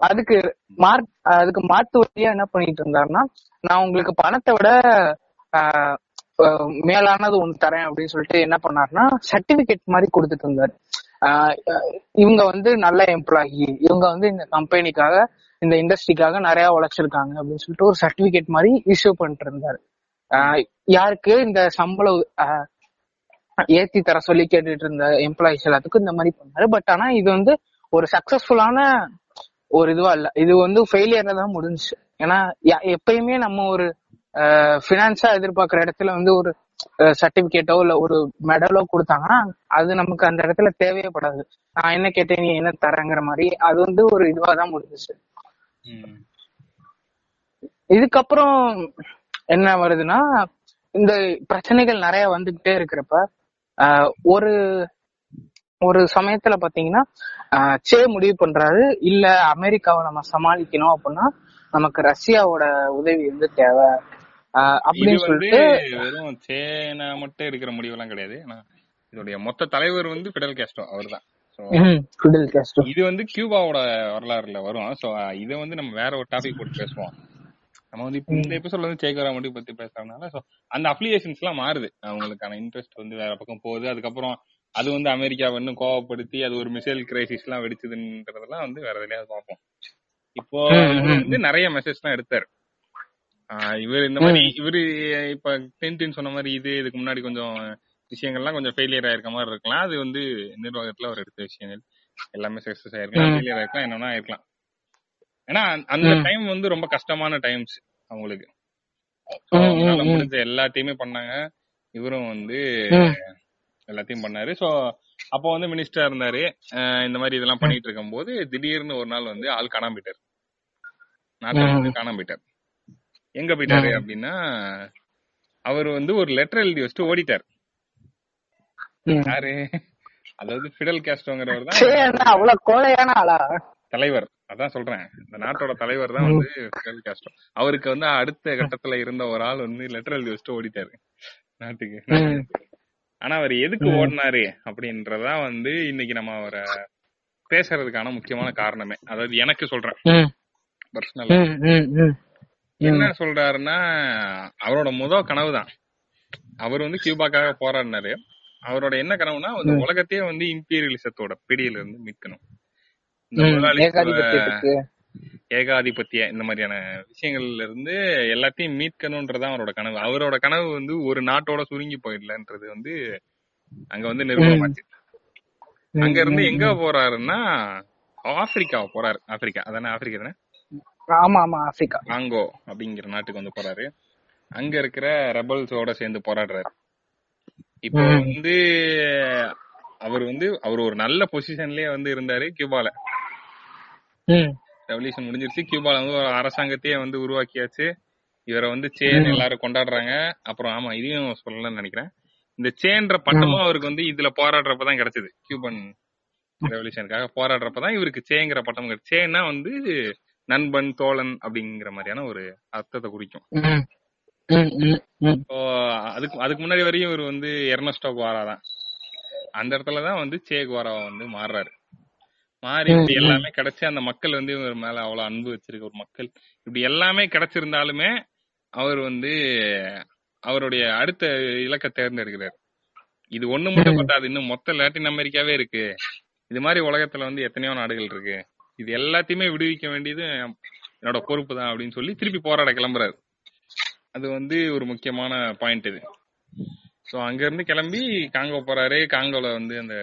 அதுக்கு மார்க் அதுக்கு மாத்து வழியா என்ன பண்ணிட்டு இருந்தாருன்னா நான் உங்களுக்கு பணத்தை விட மேலானது ஒண்ணு தரேன் அப்படின்னு சொல்லிட்டு என்ன பண்ணாருன்னா சர்டிபிகேட் மாதிரி கொடுத்துட்டு இருந்தாரு. இவங்க வந்து நல்ல எம்ப்ளாயி இவங்க வந்து இந்த கம்பெனிக்காக இந்த இண்டஸ்ட்ரிக்காக நிறைய உழைச்சிருக்காங்க அப்படின்னு சொல்லிட்டு ஒரு சர்டிபிகேட் மாதிரி இஷ்யூ பண்ணிட்டு இருந்தாரு. யாருக்கு இந்த சம்பளம் ஏத்தி தர சொல்லி கேட்டுட்டு இருந்த எம்ப்ளாயிஸ் எல்லாத்துக்கும் இந்த மாதிரி பண்ணாரு. பட் ஆனா இது வந்து ஒரு சக்சஸ்ஃபுல்லான ஒரு இதுவா இல்ல. இது வந்து ஃபெயிலியர்ல தான் முடிஞ்சுச்சு. ஏன்னா யா- எப்பயுமே நம்ம ஒரு பினான்ஸா எதிர்பார்க்கிற இடத்துல வந்து ஒரு சர்டிபிகேட்டோ இல்ல ஒரு மெடலோ கொடுத்தாங்கன்னா அது நமக்கு அந்த இடத்துல தேவையப்படாது நான் என்ன கேட்டேன் நீ என்ன தரேங்கிற மாதிரி அது வந்து ஒரு இதுவா தான் முடிஞ்சுச்சு. இதுக்கப்புறம் என்ன வருதுன்னா இந்த பிரச்சனைகள் நிறைய வந்துகிட்டே இருக்கிறப்ப ஒரு ஒரு சமயத்துல பாத்தீங்கன்னா சே முடிவு பண்றாரு இல்ல அமெரிக்காவை நம்ம சமாளிக்கணும் அப்படின்னா நமக்கு ரஷ்யாவோட உதவி வந்து தேவை. அப்படின்னு சொல்லிட்டு வெறும் சேனா மட்டும் எடுக்கிற முடிவெல்லாம் கிடையாது. ஏன்னா இதோடைய மொத்த தலைவர் வந்து பிடல் கேஸ்ட்ரோ அவர்தான். இது வந்து கியூபாவோட வரலாறுல வரும். சோ இதை வந்து நம்ம வேற ஒரு டாபிக் போட்டு பேசுவோம். நம்ம வந்து இப்ப இந்த எபிசோட்ல வந்து சேகரா மட்டும் பத்தி பேசுறதுனால சோ அந்த அப்ளிகேஷன்ஸ் எல்லாம் மாறுது. அவங்களுக்கான இன்ட்ரெஸ்ட் வந்து வேற பக்கம் போகுது. அதுக்கப்புறம் அது வந்து அமெரிக்காவை இன்னும் கோவப்படுத்தி அது ஒரு மிசைல் கிரைசிஸ் எல்லாம் வெடிச்சதுன்றதெல்லாம் வந்து வேற எதையாவது பார்ப்போம். இப்போ வந்து நிறைய மெசேஜ் எல்லாம் எடுத்தாரு. இவர் இந்த மாதிரி இவரு இப்ப டென்டின் சொன்ன மாதிரி இது இதுக்கு முன்னாடி கொஞ்சம் விஷயங்கள்லாம் கொஞ்சம் ஃபெயிலியர் ஆயிருக்க மாதிரி இருக்கலாம். அது வந்து நிர்வாகத்துல அவர் எடுத்த விஷயங்கள் எல்லாமே சக்சஸ் ஆயிருக்கலாம். ஃபெயிலியர் ஆயிருக்கலாம் என்னன்னா ஆயிருக்கலாம். ஏன்னா அந்த-. டைம் வந்து ரொம்ப கஷ்டமான டைம்ஸ் அவங்களுக்கு. முடிஞ்ச எல்லாத்தையுமே பண்ணாங்க. இவரும் வந்து. எல்லாத்தையும் பண்ணாரு. சோ அப்போ வந்து மினிஸ்டரா இருந்தாரு. இந்த மாதிரி இதெல்லாம் பண்ணிட்டு இருக்கும்போது திடீர்னு ஒரு நாள் வந்து ஆள் காணாம போயிட்டாரு. நாட்டை. வந்து காணாம போயிட்டார். எங்க போயிட்டாரு. அப்படின்னா அவர் வந்து ஒரு லெட்டர் எழுதி வச்சுட்டு ஓடிட்டார். யாரு அதாவது ஃபிடல் கேஸ்ட்ரோங்கிறவர் சே தான் அவ்வளவு கோழையான ஆளா தலைவர் அதான் சொல்றேன் இந்த நாட்டோட தலைவர் தான் வந்து ஃபிடல் காஸ்ட்ரோ அவருக்கு வந்து அடுத்த கட்டத்துல இருந்த ஒரு ஆள் வந்து லெட்டர் எழுதி வச்சுட்டு ஓடிட்டாரு நாட்டுக்கு. ஆனா அவர் எதுக்கு. ஓடினாரு அப்படின்றதா வந்து இன்னைக்கு நம்ம அவரை பேசுறதுக்கான முக்கியமான காரணமே அதாவது எனக்கு சொல்றேன். பர்சனலா. என்ன சொல்றாருன்னா அவரோட முத கனவு தான் அவர் வந்து கியூபாக்காக போராடினாரு. அவரோட என்ன கனவுனா இந்த உலகத்தையே வந்து இம்பீரியலிசத்தோட பிடியில இருந்து மீட்கணும். இந்த ஏகாதிபத்திய இந்த மாதிரியான விஷயங்கள்ல இருந்து எல்லாத்தையும் மீட்கணும்ன்றதான் அவரோட கனவு. அவரோட கனவு வந்து ஒரு நாட்டோட சுருங்கி போயிடலன்றது வந்து அங்க வந்து நிர்மூலமாச்சு ம், அங்க இருந்து எங்க போறாருன்னா ஆப்பிரிக்கா போறாரு. ஆப்பிரிக்கா. அதானே ஆப்பிரிக்கா தானே? ஆமா ஆமா ஆப்பிரிக்கா. காங்கோ அப்படிங்கிற நாட்டுக்கு வந்து போறாரு. அங்க இருக்கிற ரெபல்ஸோட சேர்ந்து போராடுறாரு. இப்போ. வந்து அவர் வந்து அவர் ஒரு நல்ல பொசிஷன்லயே வந்து இருந்தாரு கியூபால. ரெவல்யூஷன் முடிஞ்சிருச்சு. கியூபால வந்து ஒரு அரசாங்கத்தையே வந்து உருவாக்கியாச்சு. இவரை வந்து சேன் எல்லாரும் கொண்டாடுறாங்க. அப்புறம் ஆமா இதையும் சொல்லலாம்னு நினைக்கிறேன். இந்த சேன்ற பட்டமும் அவருக்கு வந்து இதுல போராடுறப்பதான் கிடைச்சது. கியூபன் ரெவல்யூஷனுக்காக போராடுறப்பதான் இவருக்கு சேங்கிற பட்டம் சேன்னா வந்து நண்பன் தோழன் அப்படிங்கிற மாதிரியான ஒரு அர்த்தத்தை குறிக்கும். அதுக்கு அதுக்கு முன்னாடி வரையும் இவர் வந்து எர்னஸ்டோ குவாரா தான். அந்த இடத்துல தான் வந்து சே குவாரா வந்து மாறுறாரு. மாறி இப்படி எல்லாமே கிடைச்சு அந்த மக்கள் வந்து இவர் மேல அவ்வளவு அன்பு வச்சிருக்க ஒரு மக்கள். இப்படி எல்லாமே கிடைச்சிருந்தாலுமே அவர் வந்து அவருடைய அடுத்த இலக்கை தேர்ந்தெடுக்கிறார். இது ஒண்ணு மட்டும் பத்தாது. இன்னும் மொத்த லாட்டின் அமெரிக்காவே இருக்கு. இது மாதிரி உலகத்துல வந்து எத்தனையோ நாடுகள் இருக்கு. இது எல்லாத்தையுமே விடுவிக்க வேண்டியது என்னோட பொறுப்பு தான் அப்படின்னு சொல்லி திருப்பி போராட கிளம்புறாரு. அது வந்து ஒரு முக்கியமான பாயிண்ட் இது. சோ அங்க இருந்து கிளம்பி காங்கோ போறாரு. காங்கோல வந்து அந்த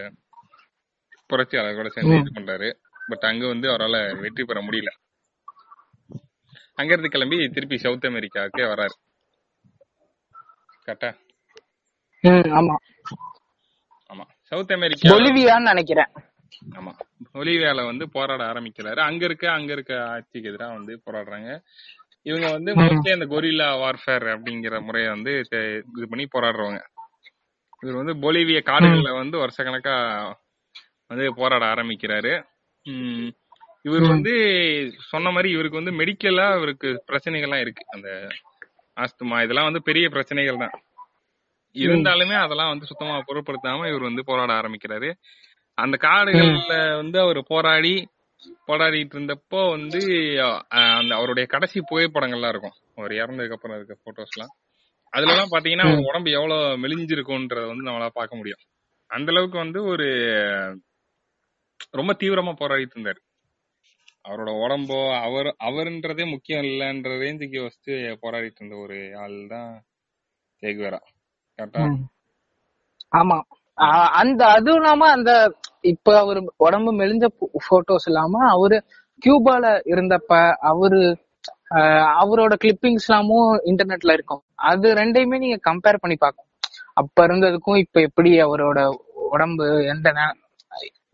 புரட்சியாளர் கூட சேர்ந்து இது பண்றாரு. பட் அங்க வந்து அவரால வெற்றி பெற முடியல. அங்க இருந்து கிளம்பி திருப்பி சவுத் அமெரிக்காவுக்கே வராரு. கரெக்டா ம் ஆமா. ஆமா. சவுத் அமெரிக்கா பொலிவியான்னு நினைக்கிறேன். ஆமா. ஒலிவியால வந்து போராட ஆரம்பிக்கிறாரு. அங்க இருக்க அங்க இருக்க ஆட்சிக்கு எதிராக வந்து போராடுறாங்க. இவங்க வந்து மோஸ்ட்லி அந்த கொரில்லா வார்ஃபேர் அப்படிங்கிற முறையை வந்து இது பண்ணி போராடுறவங்க. இவர் வந்து பொலிவிய காடுகள்ல வந்து வருஷ கணக்கா வந்து போராட ஆரம்பிக்கிறாரு. உம் இவர் வந்து சொன்ன மாதிரி இவருக்கு வந்து மெடிக்கலா இவருக்கு பிரச்சனைகள்லாம் இருக்கு. அந்த ஆஸ்துமா இதெல்லாம் வந்து பெரிய பிரச்சனைகள் தான். இருந்தாலுமே அதெல்லாம் வந்து சுத்தமா பொருட்படுத்தாம இவர் வந்து போராட ஆரம்பிக்கிறாரு. அந்த காடுகள்ல வந்து அவர் போராடி போராடிட்டு இருந்தப்போ வந்து அந்த அவருடைய கடைசி புகைப்படங்கள்லாம் இருக்கும். அவர் இறந்ததுக்கு அப்புறம் இருக்க போட்டோஸ் எல்லாம் அதுல எல்லாம் பாத்தீங்கன்னா அவர் உடம்பு எவ்வளவு மெலிஞ்சிருக்கும்ன்றத வந்து நம்மளால பார்க்க முடியும். அந்த அளவுக்கு வந்து ஒரு ரொம்ப தீவிரமா போராடிட்டு இருந்தாரு. அவரோட உடம்போ அவர் அவருன்றதே முக்கியம் இல்லைன்ற ரேஞ்சுக்கு வச்சு போராடிட்டு இருந்த ஒரு ஆள் தான் சேகுவேரா கரெக்டா. ஆமா. அந்த அதுவும் இல்லாம அந்த இப்ப அவரு உடம்பு மெலிஞ்ச போட்டோஸ் இல்லாம அவரு கியூபால இருந்தப்ப அவரு அவரோட கிளிப்பிங்ஸ் எல்லாமும் இன்டர்நெட்ல இருக்கும். அது ரெண்டையுமே நீங்க கம்பேர் பண்ணி பார்க்கும் அப்ப இருந்ததுக்கும் இப்ப எப்படி அவரோட உடம்பு எந்த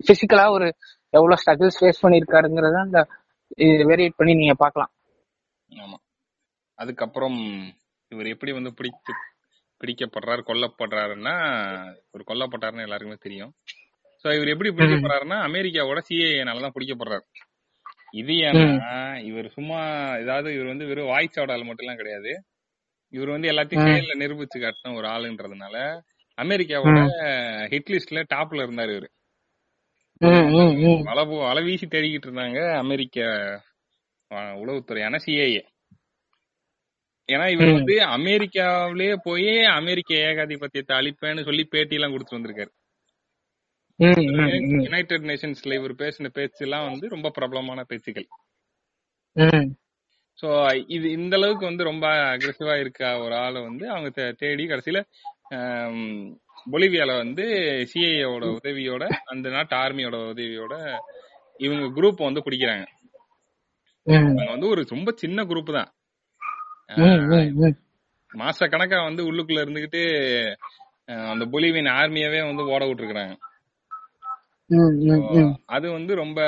பிசிக்கலா ஒரு எவ்வளவு ஸ்ட்ரகிள்ஸ் ஃபேஸ் பண்ணிருக்காருங்கிறத அந்த வேரியேட் பண்ணி நீங்க பார்க்கலாம். ஆமா. அதுக்கப்புறம் இவர் எப்படி வந்து பிடித்து பிடிக்கப்படுறாரு கொல்லப்படுறாருன்னா ஒரு கொல்லப்பட்டாருன்னு எல்லாருக்குமே தெரியும். சோ இவர் எப்படி பிடிக்கப்படுறாருன்னா அமெரிக்காவோட சிஏஏனால தான் பிடிக்கப்படுறாரு. இது ஏன்னா இவர் சும்மா ஏதாவது இவர் வந்து வெறும் ஆல் மட்டும் எல்லாம் கிடையாது. இவர் வந்து எல்லாத்தையும் செயல்ல நிரூபிச்சு காட்டின ஒரு ஆளுன்றதுனால அமெரிக்காவோட ஹிட் லிஸ்ட்ல டாப்ல இருந்தாரு இவரு. போ- வலை வீசி தேடிக்கிட்டு இருந்தாங்க அமெரிக்க உளவுத்துறையான சிஐஏ ஏன்னா இவர் வந்து அமெரிக்காவிலேயே போய் அமெரிக்க ஏகாதிபத்தியத்தை அழிப்பேன்னு சொல்லி பேட்டி எல்லாம் கொடுத்துட்டு வந்திருக்காரு. யுனைடெட் நேஷன்ஸ்ல இவர் பேசின பேச்சு எல்லாம் வந்து ரொம்ப பிரபலமான பேச்சுக்கள் ம். சோ இது இந்த அளவுக்கு வந்து ரொம்ப அக்ரெசிவா இருக்க ஒரு ஆளை வந்து அவங்க தேடி கடைசியில பொலிவியால வந்து சிஐஏவோட உதவியோட அந்த நாட்டு ஆர்மியோட உதவியோட இவங்க குரூப் வந்து பிடிக்கிறாங்க வந்து ஒரு ரொம்ப சின்ன குரூப் தான். மாச கணக்கா வந்து உள்ளுக்குள்ள இருந்துகிட்டு அந்த பொலிவியன் ஆர்மியவே வந்து ஓட விட்டுருக்காங்க ம். அது வந்து ரொம்ப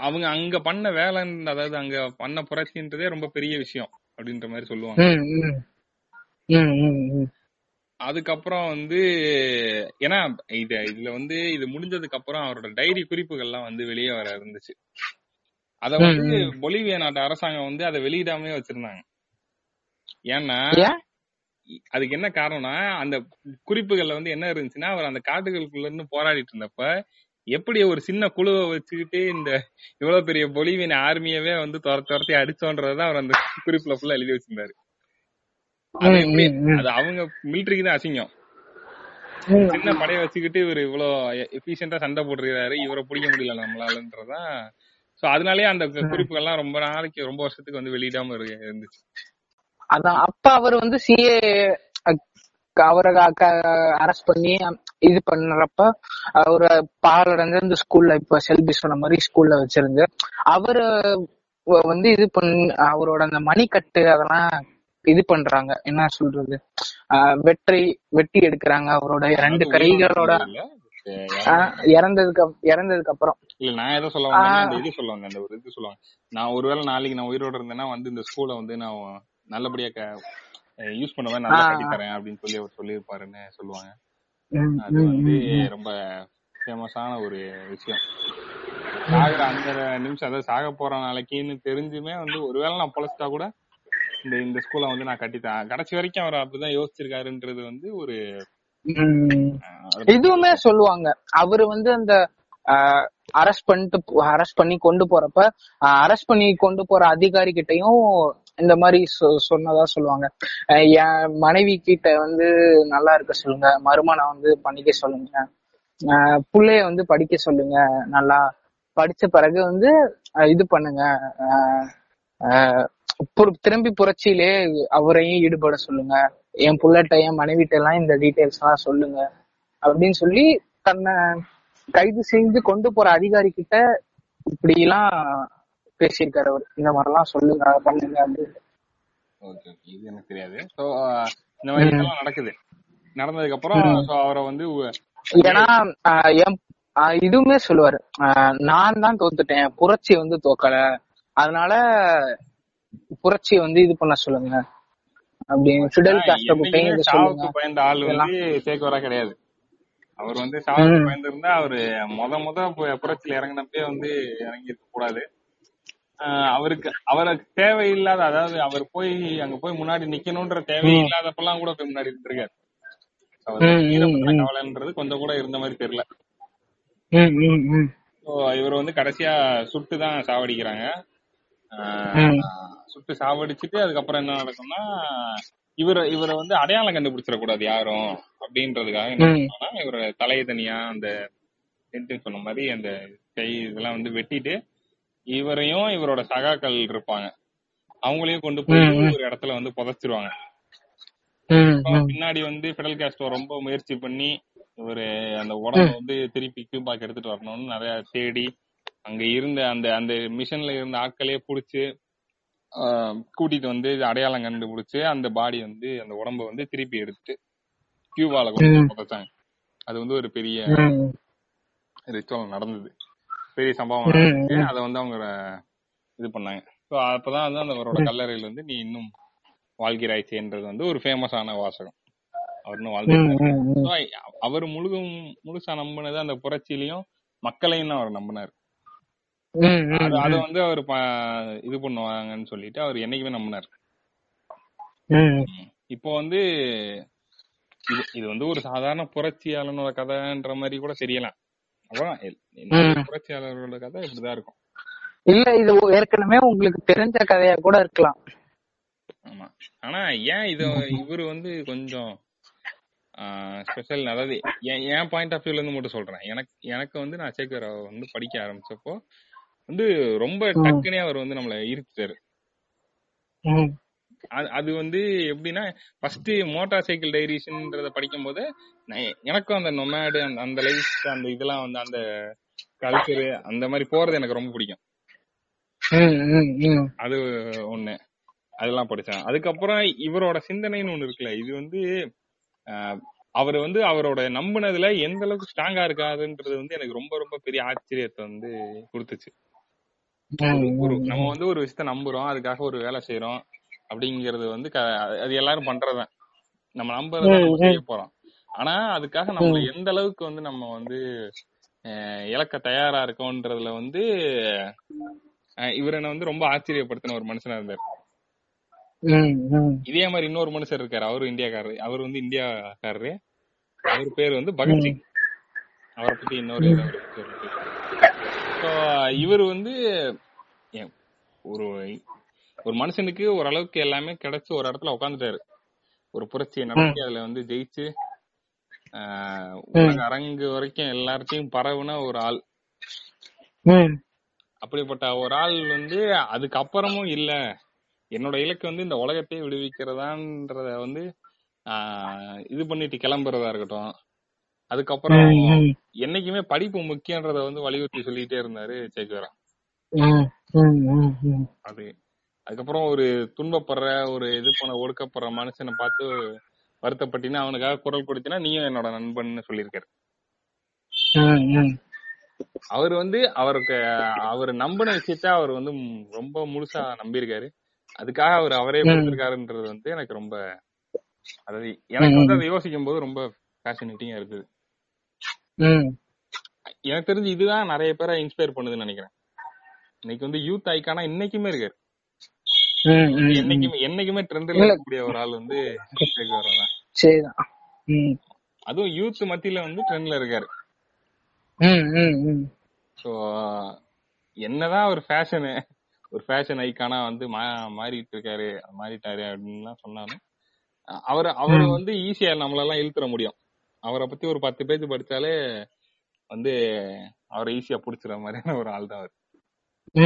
அவங்க அங்க பண்ண வேலை அதாவது அங்க பண்ண புரட்சின்றதே ரொம்ப பெரிய விஷயம் அப்படின்ற மாதிரி சொல்லுவாங்க. அதுக்கப்புறம் வந்து ஏன்னா இது இதுல வந்து இது முடிஞ்சதுக்கு அப்புறம் அவரோட டைரி குறிப்புகள்லாம் வந்து வெளியே வர இருந்துச்சு. அத வந்து பொலிவியா நாட்டு அரசாங்கம் வந்து அதை வெளியிடாமலே வச்சிருந்தாங்க. ஏன்னா ஏன்? அதுக்கு என்ன காரணம்னா அந்த குறிப்புகள்ல வந்து என்ன இருந்துச்சுன்னா அவர் அந்த காட்டுகளுக்குள்ள இருந்து போராடிட்டு இருந்தப்ப எப்படி ஒரு சின்ன குழுவை வச்சுக்கிட்டு இந்த இவ்வளவு பெரிய பொலிவியன் ஆர்மியவே வந்து துரத்தி துரத்தி அடிச்சோன்றதான் அவர் அந்த குறிப்புல ஃபுல்லா எழுதி வச்சிருந்தாரு. அது அவங்க மிலிட்டரிக்கு தான் அசிங்கம். சின்ன படையை வச்சுக்கிட்டு இவர் இவ்வளவு எஃபிஷியன்டா சண்டை போட்டுருக்காரு இவரை பிடிக்க முடியல நம்மளாலன்றதான் சோ அதனாலயே அந்த குறிப்புகள்லாம் ரொம்ப நாளைக்கு ரொம்ப வருஷத்துக்கு வந்து வெளியிடாம இரு- இருந்துச்சு. அதான் அப்ப அவர் வந்து சிஏ அவரை அரெஸ்ட் பண்ணி இது பண்றப்ப அவரு பாலடைஞ்ச இந்த ஸ்கூல்ல இப்ப செல்பி சொன்ன மாதிரி ஸ்கூல்ல வச்சிருந்து அவரு வந்து இது பண் அவரோட அந்த மணிக்கட்டு அதெல்லாம் இது பண்றாங்க என்ன சொல்றது? வெற்றி வெட்டி எடுக்கிறாங்க அவரோட ரெண்டு கைகளோட இறந்ததுக்கு இறந்ததுக்கு அப்புறம். இல்ல நான் எதை சொல்ல வந்தேன்னா இந்த இது சொல்லுவாங்க அந்த ஒரு இது சொல்லுவாங்க நான் ஒருவேளை நாளைக்கு நான் உயிரோட இருந்தேன்னா வந்து இந்த ஸ்கூலை வந்து நான் நல்லபடியா யூஸ் பண்ணுவேன் நல்லா கட்டி தரேன் அப்படின்னு சொல்லி அவர் சொல்லியிருப்பாருன்னு சொல்லுவாங்க. அது வந்து ரொம்ப ஃபேமஸான ஒரு விஷயம். சாகுற அந்த நிமிஷம் அதாவது சாக போற நாளைக்குன்னு தெரிஞ்சுமே வந்து ஒருவேளை நான் பொழைச்சிட்டா கூட இந்த இந்த ஸ்கூலை வந்து நான் கட்டித்தேன் கடைசி வரைக்கும் அவர் அப்படிதான் யோசிச்சிருக்காருன்றது வந்து ஒரு இதுவுமே சொல்லுவாங்க. அவரு வந்து அந்த அரெஸ்ட் பண்ணிட்டு அரெஸ்ட் பண்ணி கொண்டு போறப்ப அரெஸ்ட் பண்ணி கொண்டு போற அதிகாரி கிட்டயும் இந்த மாதிரி சொன்னதா சொல்லுவாங்க. என் மனைவி கிட்ட வந்து நல்லா இருக்க சொல்லுங்க. மருமனை வந்து பண்ணிக்க சொல்லுங்க. புள்ளைய வந்து படிக்க சொல்லுங்க. நல்லா படிச்ச பிறகு வந்து இது பண்ணுங்க. திரும்பி புரட்சியிலே அவரையும் ஈடுபட சொல்லுங்க. என் புள்ளட்ட என் மனைவிட்ட எல்லாம் இந்த டீடைல்ஸ் எல்லாம் சொல்லுங்க. அப்படின்னு சொல்லி தன்னை கைது செஞ்சு கொண்டு போற அதிகாரி கிட்ட இப்படி எல்லாம் பேசியிருக்காரு அவர். இந்த மாதிரி எல்லாம் சொல்லுங்க பண்ணுங்க அப்படின்னு. Okay okay. இது எனக்கு தெரியாது. இந்த மாதிரி நடக்குது. நடந்ததுக்கு அப்புறம் அவரை வந்து ஏன்னா என் இதுவுமே சொல்லுவாரு. நான் தான் தோத்துட்டேன். புரட்சி வந்து தோக்கல. அதனால புரட்சி வந்து இது பண்ண சொல்லுங்க. ஃபிடல் சொல்லுங்க சாவுக்கு பயந்த ஆள் வந்து சேக்குவரா கிடையாது. அவர் வந்து சாவுக்கு பயந்திருந்தா அவரு முத முத புரட்சியில இறங்கினப்பே வந்து இறங்கி இருக்க கூடாது அவருக்கு அவருக்கு தேவையில்லாத அதாவது அவர் போய் அங்க போய் முன்னாடி நிக்கணும்ன்ற தேவையே உம் இல்லாதப்பெல்லாம் கூட போய் முன்னாடி இருந்திருக்காரு. கவலைன்றது கொஞ்சம் கூட இருந்த மாதிரி தெரியல. இவர் வந்து கடைசியா சுட்டு தான் சாவடிக்கிறாங்க சுட்டு சாவடிச்சிட்டு அதுக்கப்புறம் என்ன நடக்கும்னா இவரை இவரை வந்து அடையாளம் கண்டுபிடிச்சிடக்கூடாது யாரும் அப்படின்றதுக்காக என்ன பண்ணுவாங்கன்னா இவரை தலையை தனியா அந்த சொன்ன மாதிரி அந்த கை இதெல்லாம் வந்து வெட்டிட்டு இவரையும் இவரோட சகாக்கள் இருப்பாங்க. அவங்களையும் கொண்டு போய் ஒரு இடத்துல வந்து புதைச்சிருவாங்க. பின்னாடி வந்து பிடல் காஸ்ட்ரோ ரொம்ப முயற்சி பண்ணி இவரு அந்த உடம்ப வந்து திருப்பி கியூபாக்கு எடுத்துட்டு வரணும்னு நிறைய தேடி அங்க இருந்த அந்த அந்த மிஷன்ல இருந்த ஆட்களே புடிச்சு கூட்டிட்டு வந்து அடையாளம் கண்டுபிடிச்சு அந்த பாடி வந்து அந்த உடம்ப வந்து திருப்பி எடுத்து கியூபால உம் புதைச்சாங்க. அது வந்து ஒரு பெரிய ரிச்சுவல் நடந்தது. பெரிய சம்பவம் நடந்துச்சு. அதை வந்து அவங்க இது பண்ணாங்க. ஸோ அப்பதான் வந்து அந்த அவரோட கல்லறையில வந்து நீ இன்னும் வாழ்கிறாய்ச்சேன்றது வந்து ஒரு ஃபேமஸான வாசகம். அவர் இன்னும் So, அவர் முழுக முழுசா நம்பினது அந்த புரட்சியிலையும் மக்களையும் தான் அவர் நம்பினார். அது வந்து அவர் இது பண்ணுவாங்கன்னு சொல்லிட்டு அவர் என்னைக்குமே நம்பினார். இப்போ வந்து இது இது வந்து ஒரு சாதாரண புரட்சியாளனோட கதைன்ற மாதிரி கூட தெரியலாம் புரட்சியாளர்களோட கதை இப்படிதான் இருக்கும். இல்ல இது ஏற்கனவே உங்களுக்கு தெரிஞ்ச கதையா கூட இருக்கலாம். ஆமா. ஆனா ஏன் இது இவரு வந்து கொஞ்சம் ஸ்பெஷல் அதாவது என் பாயிண்ட் ஆஃப் வியூல இருந்து மட்டும் சொல்றேன். எனக்கு எனக்கு வந்து நான் சேகர் வந்து படிக்க ஆரம்பிச்சப்போ வந்து ரொம்ப டக்குனே அவர் வந்து நம்மள ஈர்த்துட்டாரு. உம் அது வந்து எப்படின்னா ஃபர்ஸ்ட் மோட்டார் சைக்கிள் டைரிஸ்ன்றத படிக்கும் போது எனக்கும் அந்த நொமேடு அந்த லைஃப் அந்த இதெல்லாம் வந்து அந்த கல்ச்சரு அந்த மாதிரி போறது எனக்கு ரொம்ப பிடிக்கும். அது ஒண்ணு. அதெல்லாம் படிச்சேன். அதுக்கப்புறம் இவரோட சிந்தனைன்னு ஒண்ணு இருக்குல்ல இது வந்து அவர் வந்து அவரோட நம்பினதுல எந்த அளவுக்கு ஸ்ட்ராங்கா இருக்காதுன்றது வந்து எனக்கு ரொம்ப ரொம்ப பெரிய ஆச்சரியத்தை வந்து கொடுத்துச்சு. ஒரு நம்ம வந்து ஒரு விஷயத்த நம்புறோம். அதுக்காக ஒரு வேலை செய்யறோம் அப்படிங்கறது வந்து அது எல்லாரும் பண்றதுதான் நம்ம நம்புறத நம்ம செய்ய போறோம். ஆனா அதுக்காக நம்மள உம் எந்த அளவுக்கு வந்து நம்ம வந்து அஹ், இழக்க தயாரா இருக்கோன்றதுல வந்து இவர் என்ன வந்து ரொம்ப ஆச்சரியப்படுத்தின ஒரு மனுஷனா இருந்தார். இதே மாதிரி இன்னொரு மனுஷர் இருக்காரு. அவரும் இந்தியாக்காரரு. அவர் வந்து இந்தியாக்காரரு. அவர் பேர் வந்து பகத்சிங். அவரை பத்தி இன்னொரு இவர் வந்து ஒரு ஒரு மனுஷனுக்கு ஓரளவுக்கு எல்லாமே கிடைச்சு ஒரு இடத்துல உட்காந்துட்டாரு ஒரு புரட்சியை நடத்தி அதுல வந்து ஜெயிச்சு உலக அரங்கு வரைக்கும் எல்லார்ட்டையும் பரவுன ஒரு ஆள். அப்படிப்பட்ட ஒரு ஆள் வந்து அதுக்கப்புறமும் இல்ல. என்னோட இலக்கு வந்து இந்த உலகத்தை விடுவிக்கிறதான்றத வந்து ஆஹ், இது பண்ணிட்டு கிளம்புறதா இருக்கட்டும். அதுக்கப்புறம் என்னைக்குமே படிப்பு முக்கியன்றத வந்து வலியுறுத்தி சொல்லிட்டே இருந்தாரு சேக்குவரா. அது அதுக்கப்புறம் ஒரு துன்பப்படுற ஒரு இது பண்ண ஒடுக்கப்படுற மனுஷனை பார்த்து வருத்தப்பட்டினா அவனுக்காக குரல் கொடுத்தினா நீயும் என்னோட நண்பன்னு சொல்லியிருக்காரு. அவர் வந்து அவருக்கு அவர் நம்பின விஷயத்த அவர் வந்து ரொம்ப முழுசா நம்பியிருக்காரு அதுக்காக அவர் அவரே. கொடுத்திருக்காருன்றது வந்து எனக்கு ரொம்ப அதாவது எனக்கு வந்து அதை யோசிக்கும் போது ரொம்ப ஃபேசினேட்டிங்கா இருக்குது. எனக்கு தெரிஞ்சு இதுதான் நிறைய பேரை இன்ஸ்பயர் பண்ணுதுன்னு நினைக்கிறேன் இன்னைக்கு வந்து யூத் ஐக்கானா இன்னைக்குமே இருக்காரு. என்னைக்குமே என்னைக்குமே ட்ரெண்ட்ல. இருக்கக்கூடிய ஒரு ஆள் வந்து சரிதான். அதுவும் யூத் மத்தியில வந்து ட்ரெண்ட்ல இருக்காரு. ஸோ என்னதான் ஒரு ஃபேஷனு ஒரு ஃபேஷன் ஐக்கானா வந்து மாறிட்டு இருக்காரு மாறிட்டாரு அப்படின்லாம் சொன்னாலும் அவர் அவர். வந்து ஈஸியா நம்மளெல்லாம் இழுத்துற முடியும் அவரை பத்தி ஒரு பத்து பேஜ் படிச்சாலே வந்து அவரை ஈஸியா புடிச்சிட மாதிரியான ஒரு ஆள் தான் அவர். ஸோ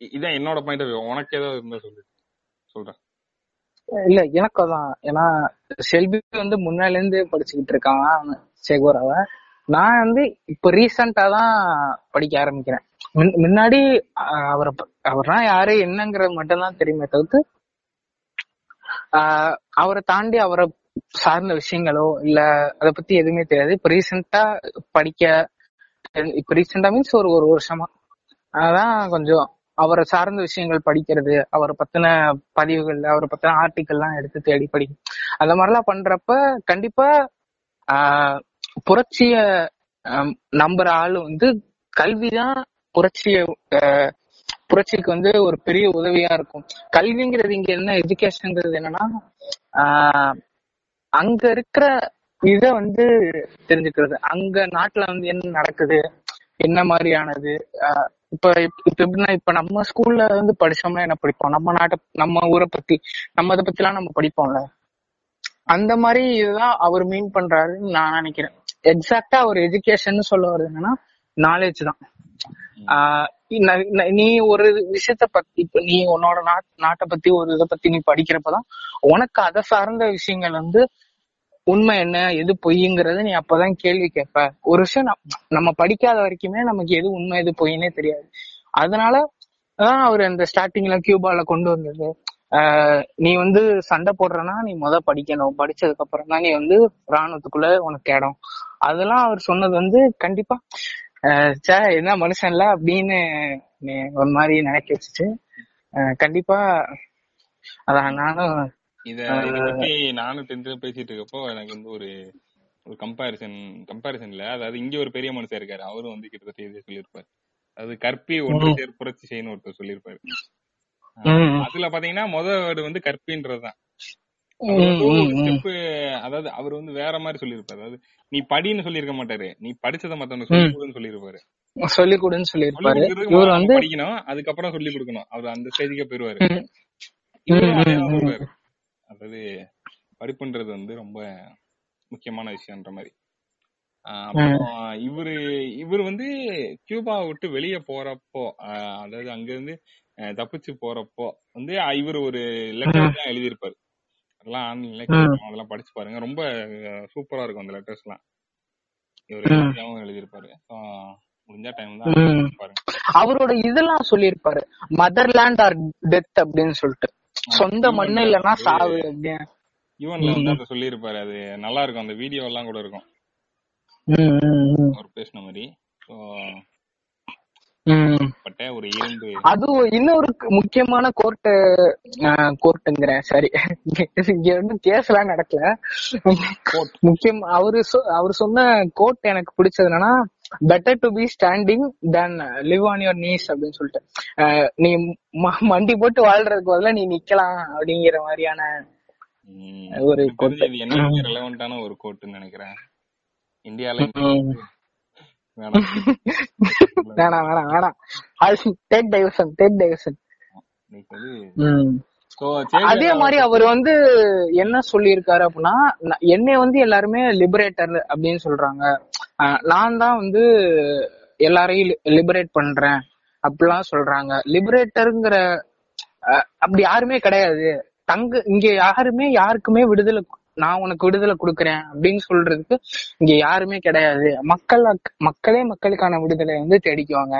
இதான் என்னோட பாயிண்ட் ஆஃப் உனக்கு ஏதாவது இருந்தா சொல்லு. சொல்றேன். இல்ல எனக்கு அதான். ஏன்னா செல்வி வந்து முன்னால இருந்து படிச்சுக்கிட்டு இருக்கான் சேகோராவ நான் வந்து இப்ப ரீசெண்டா தான் படிக்க ஆரம்பிக்கிறேன். முன்- முன்னாடி அவரை அவர்னா யாரு என்னங்கிறது மட்டும் தான் தெரியுமே தவிர்த்து அவரை தாண்டி அவரை சார்ந்த விஷயங்களோ இல்ல அத பத்தி எதுவுமே தெரியாது. இப்ப ரீசெண்டா படிக்க இப்ப ரீசெண்டா மீன்ஸ் ஒரு ஒரு வருஷமா. அதான் கொஞ்சம் அவரை சார்ந்த விஷயங்கள் படிக்கிறது அவரை பத்தின பதிவுகள் அவரை பத்தின ஆர்டிக்கல்லாம் எடுத்து தேடி படி. அந்த மாதிரிலாம் பண்றப்ப கண்டிப்பா ஆஹ் புரட்சிய நம்புற ஆளு வந்து கல்விதான் புரட்சிய ஆஹ், புரட்சிக்கு வந்து ஒரு பெரிய உதவியா இருக்கும். கல்விங்கிறது இங்க என்ன எஜுகேஷன்ங்கிறது என்னன்னா ஆஹ் அங்க இருக்கிற இத வந்து தெரிஞ்சுக்கிறது. அங்க நாட்டுல வந்து என்ன நடக்குது? என்ன மாதிரியானது? ஆஹ் இப்ப இப்ப எப்படின்னா இப்ப நம்ம ஸ்கூல்ல வந்து படிச்சோம்னா என்ன படிப்போம்? நம்ம நாட்டை நம்ம ஊரை பத்தி நம்ம அதை பத்தி எல்லாம் நம்ம படிப்போம்ல. அந்த மாதிரி இதுதான் அவர் மீன் பண்றாருன்னு நான் நினைக்கிறேன். எக்ஸாக்டா ஒரு எஜுகேஷன் சொல்ல வருது என்னன்னா நாலேஜ் தான். ஆஹ் நீ ஒரு விஷயத்த பத்தி இப்ப நீ உன்னோட நாட் நாட்டை பத்தி ஒரு இதை பத்தி நீ படிக்கிறப்பதான் உனக்கு அதை சார்ந்த விஷயங்கள் வந்து உண்மை என்ன எது பொய்ங்கிறத நீ அப்பதான் கேள்வி கேட்ப. ஒரு விஷயம் நம்- நம்ம படிக்காத வரைக்குமே நமக்கு எது உண்மை எது பொய்னே தெரியாது. அதனால தான் அவர் அந்த ஸ்டார்டிங்ல கியூபால கொண்டு வந்தது. நீ வந்து சண்டை போடுறனா நீ முத படிக்கணும். படிச்சதுக்கு அப்புறம் தான் நீ வந்து ராணுவத்துக்குள்ள உனக்கு இடம். அதெல்லாம் அவர் சொன்னது வந்து கண்டிப்பா சே என்ன என்ன மனுஷன்ல அப்படின்னு நீ ஒரு மாதிரி நினைக்க வச்சுச்சு. கண்டிப்பா அதான் நானும் இத பத்தி நானும் டென்த்ல பேசிட்டு இருக்கப்போ எனக்கு வந்து ஒரு ஒரு கம்பாரிசன் கம்பாரிசன்ல அதாவது இங்க ஒரு பெரிய மனுஷன் இருக்காரு. அவரும் வந்து கிட்டத்தட்ட இதே சொல்லியிருப்பாரு. அது கற்பி ஒன்று சேர் புரட்சி செய்யணும் ஒருத்தர் சொல்லியிருப்பாரு. ம், அதுல பாத்தீங்கன்னா முத வேர்டு வந்து கற்பின்றதுதான் அதாவது அவர் வந்து வேற மாதிரி சொல்லியிருப்பாரு. அதாவது நீ படின்னு சொல்லியிருக்க மாட்டாரு. நீ படிச்சதை மத்தவங்க சொல்லி கொடுன்னு கொடுன்னு சொல்லி இவர் முதல்ல வந்து படிக்கணும். அதுக்கப்புறம் சொல்லி கொடுக்கணும். அவர் அந்த ஸ்டேஜுக்கே போயிருவாரு. அதாவது படிப்புன்றது வந்து ரொம்ப முக்கியமான விஷயம்ன்ற மாதிரி. அப்புறம் இவரு இவர் வந்து கியூபா விட்டு வெளியே போறப்போ அதாவது அங்க இருந்து தப்பிச்சு போறப்போ வந்து இவர் ஒரு லெட்டர் தான் எழுதியிருப்பாரு. அதெல்லாம் ஆன்லைன்ல கிடைக்கும் அதெல்லாம் படிச்சு பாருங்க. ரொம்ப சூப்பரா இருக்கும் அந்த லெட்டர்ஸ் எல்லாம். இவர் எழுதியிருப்பாரு. முடிஞ்ச டைம் தான் பாருங்க. அவரோட இதெல்லாம் சொல்லியிருப்பாரு. மதர்லேண்ட் ஆர் டெத் அப்படின்னு சொல்லிட்டு. சொந்த மண்ணு இல்லைன்னா வந்து- சாவு ஈவன்ல வந்து அதை சொல்லியிருப்பாரு. அது நல்லா இருக்கும் அந்த வீடியோ எல்லாம் கூட இருக்கும். அவர் பேசின மாதிரி. அதுவும் இன்னொரு முக்கியமான கோர்ட்டு கோர்ட்டுங்கிறேன். சரி. இங்க வந்து கேஸ் எல்லாம் நடக்கல முக்கியம் அவரு அவரு சொன்ன கோட் எனக்கு பிடிச்சது என்னன்னா better to be standing than live on your knees அப்படின்னு சொல்லிட்டு. அஹ் நீ மண்டி போட்டு வாழ்றதுக்கு பதிலா நீ நிக்கலாம் அப்படிங்கிற மாதிரியான ஒரு ரெலவெண்டான ஒரு கோட்டுன்னு நினைக்கிறேன். இந்தியால. வேணாம். வேணாம் வேணாம் டேக் டைவர்சன் டேக் டைவர்சன் அதே மாதிரி அவர் வந்து என்ன சொல்லியிருக்காரு அப்படின்னா என்னை வந்து எல்லாருமே லிபரேட்டர் அப்படின்னு சொல்றாங்க. நான் தான் வந்து எல்லாரையும் லிபரேட் பண்றேன் அப்படிலாம் சொல்றாங்க. லிபரேட்டருங்கிற அப்படி யாருமே கிடையாது. தங்க இங்க யாருமே யாருக்குமே விடுதலை நான் உனக்கு விடுதலை கொடுக்குறேன் அப்படின்னு சொல்றதுக்கு இங்க யாருமே கிடையாது. மக்கள் மக்களே மக்களுக்கான விடுதலை வந்து தேடிக்குவாங்க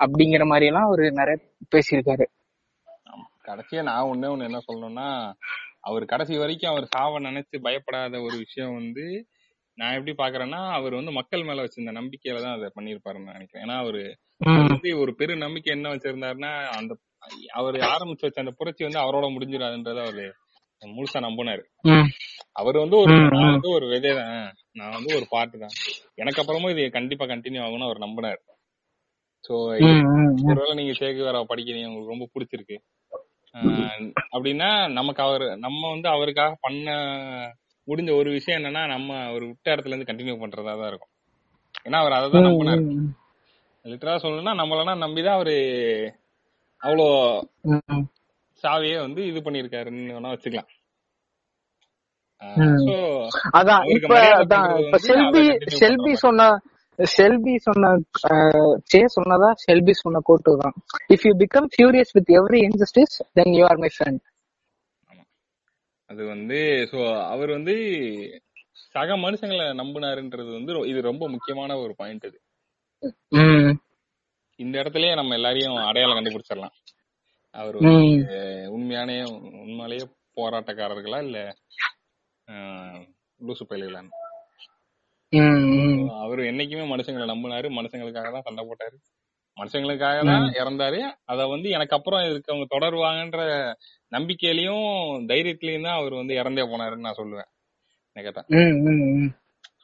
அப்படிங்கிற மாதிரி எல்லாம் அவரு நிறைய பேசியிருக்காரு. கடைசியா நான் ஒண்ணே ஒண்ணு என்ன சொல்லணும்னா அவர் கடைசி வரைக்கும் அவர் சாவ நினைச்சு பயப்படாத ஒரு விஷயம் வந்து நான் எப்படி பாக்குறேன்னா அவர் வந்து மக்கள் மேல வச்சிருந்த நம்பிக்கையில தான் அதை பண்ணிருப்பாருன்னு நினைக்கிறேன். ஏன்னா அவரு வந்து ஒரு பெரு நம்பிக்கை என்ன வச்சிருந்தாருன்னா அந்த அவர் ஆரம்பிச்சு வச்ச அந்த புரட்சி வந்து அவரோட முடிஞ்சிடாதுன்றத அவரு முழுசா நம்பினாரு. அவர் வந்து ஒரு நான் வந்து ஒரு விதை தான். நான் வந்து ஒரு பாட்டு தான். எனக்கு அப்புறமும் இது கண்டிப்பா கண்டினியூ ஆகும்னு அவர் நம்பினார். சோ ஒருவேளை நீங்க சேகுவேரா படிக்கிறீங்க உங்களுக்கு ரொம்ப பிடிச்சிருக்கு. அப்படின்னா நமக்கு அவர் நம்ம வந்து அவருக்காக பண்ண முடிஞ்ச ஒரு விஷயம் என்னன்னா நம்ம அவர் விட்ட இடத்துல இருந்து கண்டினியூ பண்றதா தான் இருக்கும். ஏன்னா அவர் அதை தான் நம்பினார். லிட்டரா சொல்லணும்னா நம்மளெல்லாம் நம்பிதான் அவரு அவ்வளோ சாவியே வந்து இது பண்ணிருக்காருன்னு வேணா வச்சுக்கலாம். அதான் இப்ப பண்ற மாதிரி சொன்ன செல்வி சொன்ன சே சொன்னதா? செல்வி சொன்ன கோட்டு தான். If you become furious with every injustice then you are my friend. அது வந்து சோ அவர் வந்து சக மனுஷங்களை நம்பினாருன்றது வந்து இது ரொம்ப முக்கியமான ஒரு பாயிண்ட் இது ம். இந்த இடத்துலயே நம்ம எல்லாரையும் அடையாளம் கண்டுபிடிச்சிடலாம். அவர் உண்மையான உண்மையிலேயே போராட்டக்காரர்களா இல்ல லூசு ம் அவர் என்னைக்குமே மனுஷங்களை நம்பினாரு. மனுஷங்களுக்காக தான் சண்டை போட்டாரு. மனுஷங்களுக்காக தான் இறந்தாரு. அத வந்து எனக்கு அப்புறம் இருக்கவங்க தொடருவாங்கன்ற நம்பிக்கையிலயும் தைரியத்திலயும் தான் அவர் வந்து இறந்தே போனாருன்னு நான் சொல்லுவேன். என்ன கேட்டா. ம் ம் ம்.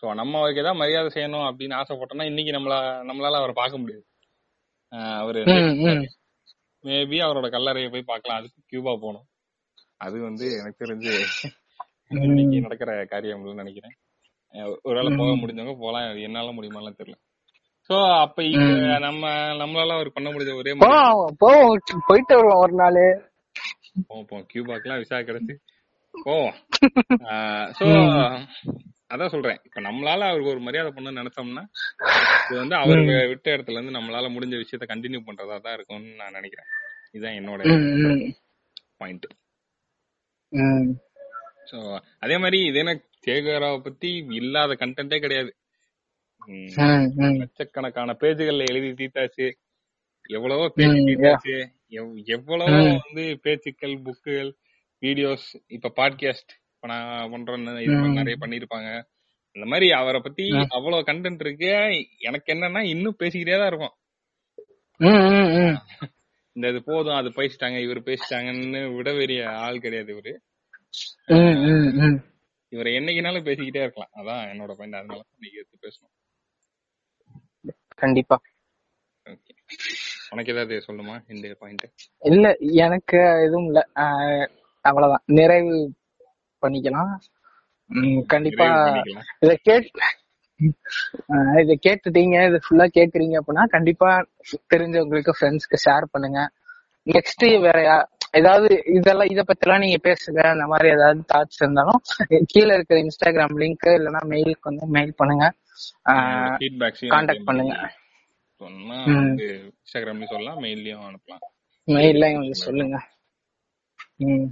சோ நம்ம அவருக்கு ஏதாவது மரியாதை செய்யணும் அப்படின்னு ஆசைப்பட்டோம்னா இன்னைக்கு நம்மள நம்மளால அவரை பார்க்க முடியாது. அவரு மேபி அவரோட கல்லறையை போய் பார்க்கலாம். அதுக்கு கியூபா போகணும். அது வந்து எனக்கு தெரிஞ்சு இன்னைக்கு நடக்கிற காரியம் இல்லைன்னு நினைக்கிறேன். ஒருவேளை போக முடிஞ்சவங்க போலாம். என்னால முடியுமாலாம் தெரியல. சோ அப்ப நம்ம நம்மளால அவர் பண்ண முடிஞ்ச ஒரே போவோம். போயிட்டு வருவோம் ஒரு நாள். போவோம் கியூபாக்கெல்லாம் விசா கிடைச்சு போவோம். சோ அதான் சொல்றேன். இப்ப நம்மளால அவருக்கு ஒரு மரியாதை பண்ண நினைச்சோம்னா இது வந்து அவர் விட்ட இடத்துல இருந்து நம்மளால முடிஞ்ச விஷயத்த கண்டினியூ பண்றதா தான் இருக்கும்னு நான் நினைக்கிறேன். இதுதான் என்னோட பாயிண்ட் சோ அதே மாதிரி இது என்ன சேகராவை பத்தி இல்லாத கண்டென்ட்டே கிடையாது. லட்சக்கணக்கான பேஜுகள்ல எழுதி தீத்தாச்சு எவ்வளவோ பேசி ம் யா. தீத்தாச்சு எவ்- எவ்வளவோ வந்து பேச்சுக்கள் புக்குகள் வீடியோஸ் இப்ப பாட்காஸ்ட் இப்ப நான் பண்றேன்னு நிறைய பண்ணிருப்பாங்க அந்த மாதிரி அவரை பத்தி அவ்வளவு கண்டென்ட் இருக்கு எனக்கு என்னன்னா இன்னும் பேசிக்கிட்டே தான் இருக்கும் இந்த இது போதும் அது பேசிட்டாங்க இவர் பேசிட்டாங்கன்னு விட வெறிய ஆள் கிடையாது இவரு. இவரை என்னைக்குனாலும் பேசிக்கிட்டே இருக்கலாம். அதான் என்னோட பாயிண்ட் அதனால தான் இன்னைக்கு எடுத்து பேசணும். கண்டிப்பா. உனக்கு ஏதாவது சொல்லுமா இந்த பாயிண்ட் இல்ல எனக்கு எதுவும் இல்ல. அவ்வளவுதான். நிறைவு பண்ணிக்கலாம். கண்டிப்பா. இத கேட் இத கேட்டுட்டீங்க இது ஃபுல்லா கேக்குறீங்க அப்படின்னா கண்டிப்பா தெரிஞ்சவங்களுக்கு ஃப்ரெண்ட்ஸ்க்கு ஷேர் பண்ணுங்க. நெக்ஸ்ட் வேற ஏதாவது இதெல்லாம் இத பத்தி எல்லாம் நீங்க பேசுங்க. அந்த மாதிரி ஏதாவது தாட்ஸ் இருந்தாலும் கீழே இருக்கிற இன்ஸ்டாகிராம் லிங்க் இல்லைன்னா மெயிலுக்கு வந்து மெயில் பண்ணுங்க. மாதிரி பண்ணுங்க. சொன்னா இன்ஸ்டாகிராம்லயும் சொல்லலாம் மெயில்லயும் அனுப்பலாம். மெயிலையும் வந்து மெயில் சொல்லுங்க. ம்.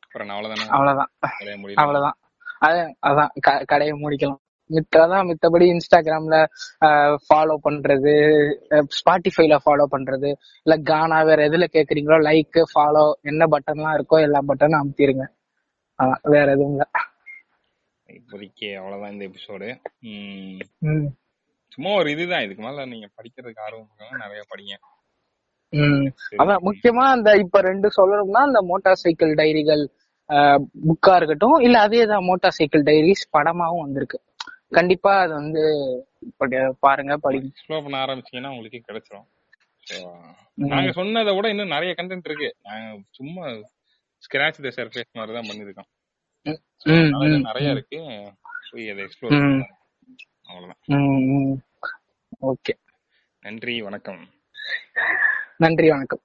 அப்புறம் நான் அவ்வளவுதானே? அவ்வளவுதான். அதான் கடையை முடிக்கலாம். மித்ததான் மித்தபடி இன்ஸ்டாகிராம்ல ஃபாலோ பண்றது ஸ்பாட்டிஃபைல ஃபாலோ பண்றது இல்ல கானா வேற எதுல கேக்குறீங்களோ லைக் ஃபாலோ என்ன பட்டன்லாம் இருக்கோ எல்லா பட்டனும் அமுத்திருங்க. அதான் வேற எதுவும் இல்ல. இப்போதைக்கு அவ்வளவுதான் இந்த எபிசோடு சும்மா ஒரு இதுதான். இதுக்கு மேல நீங்க படிக்கிறதுக்கு ஆர்வம் நிறைய படிங்க. அதான் முக்கியமா அந்த இப்ப ரெண்டு சொல்லணும்னா அந்த மோட்டார் சைக்கிள் டைரிகள் புக்கா இருக்கட்டும் இல்ல அதேதான் மோட்டார் சைக்கிள் டைரிஸ் படமாவும் வந்திருக்கு. கண்டிப்பா அது வந்து பாருங்க படிங்க எக்ஸ்ப்ளோர் பண்ண ஆரம்பிச்சீங்கன்னா உங்களுக்கே கிடைச்சிரும். நாங்க சொன்னதை விட இன்னும் நிறைய கண்டென்ட் இருக்கு. நாங்க சும்மா ஸ்கிராச் த சர்ஃபேஸ் மாதிரி தான் பண்ணிருக்கோம் நிறைய இருக்கு. போய் அதை எக்ஸ்ப்ளோர் அவ்வளவுதான். ஓகே. நன்றி வணக்கம். நன்றி வணக்கம்.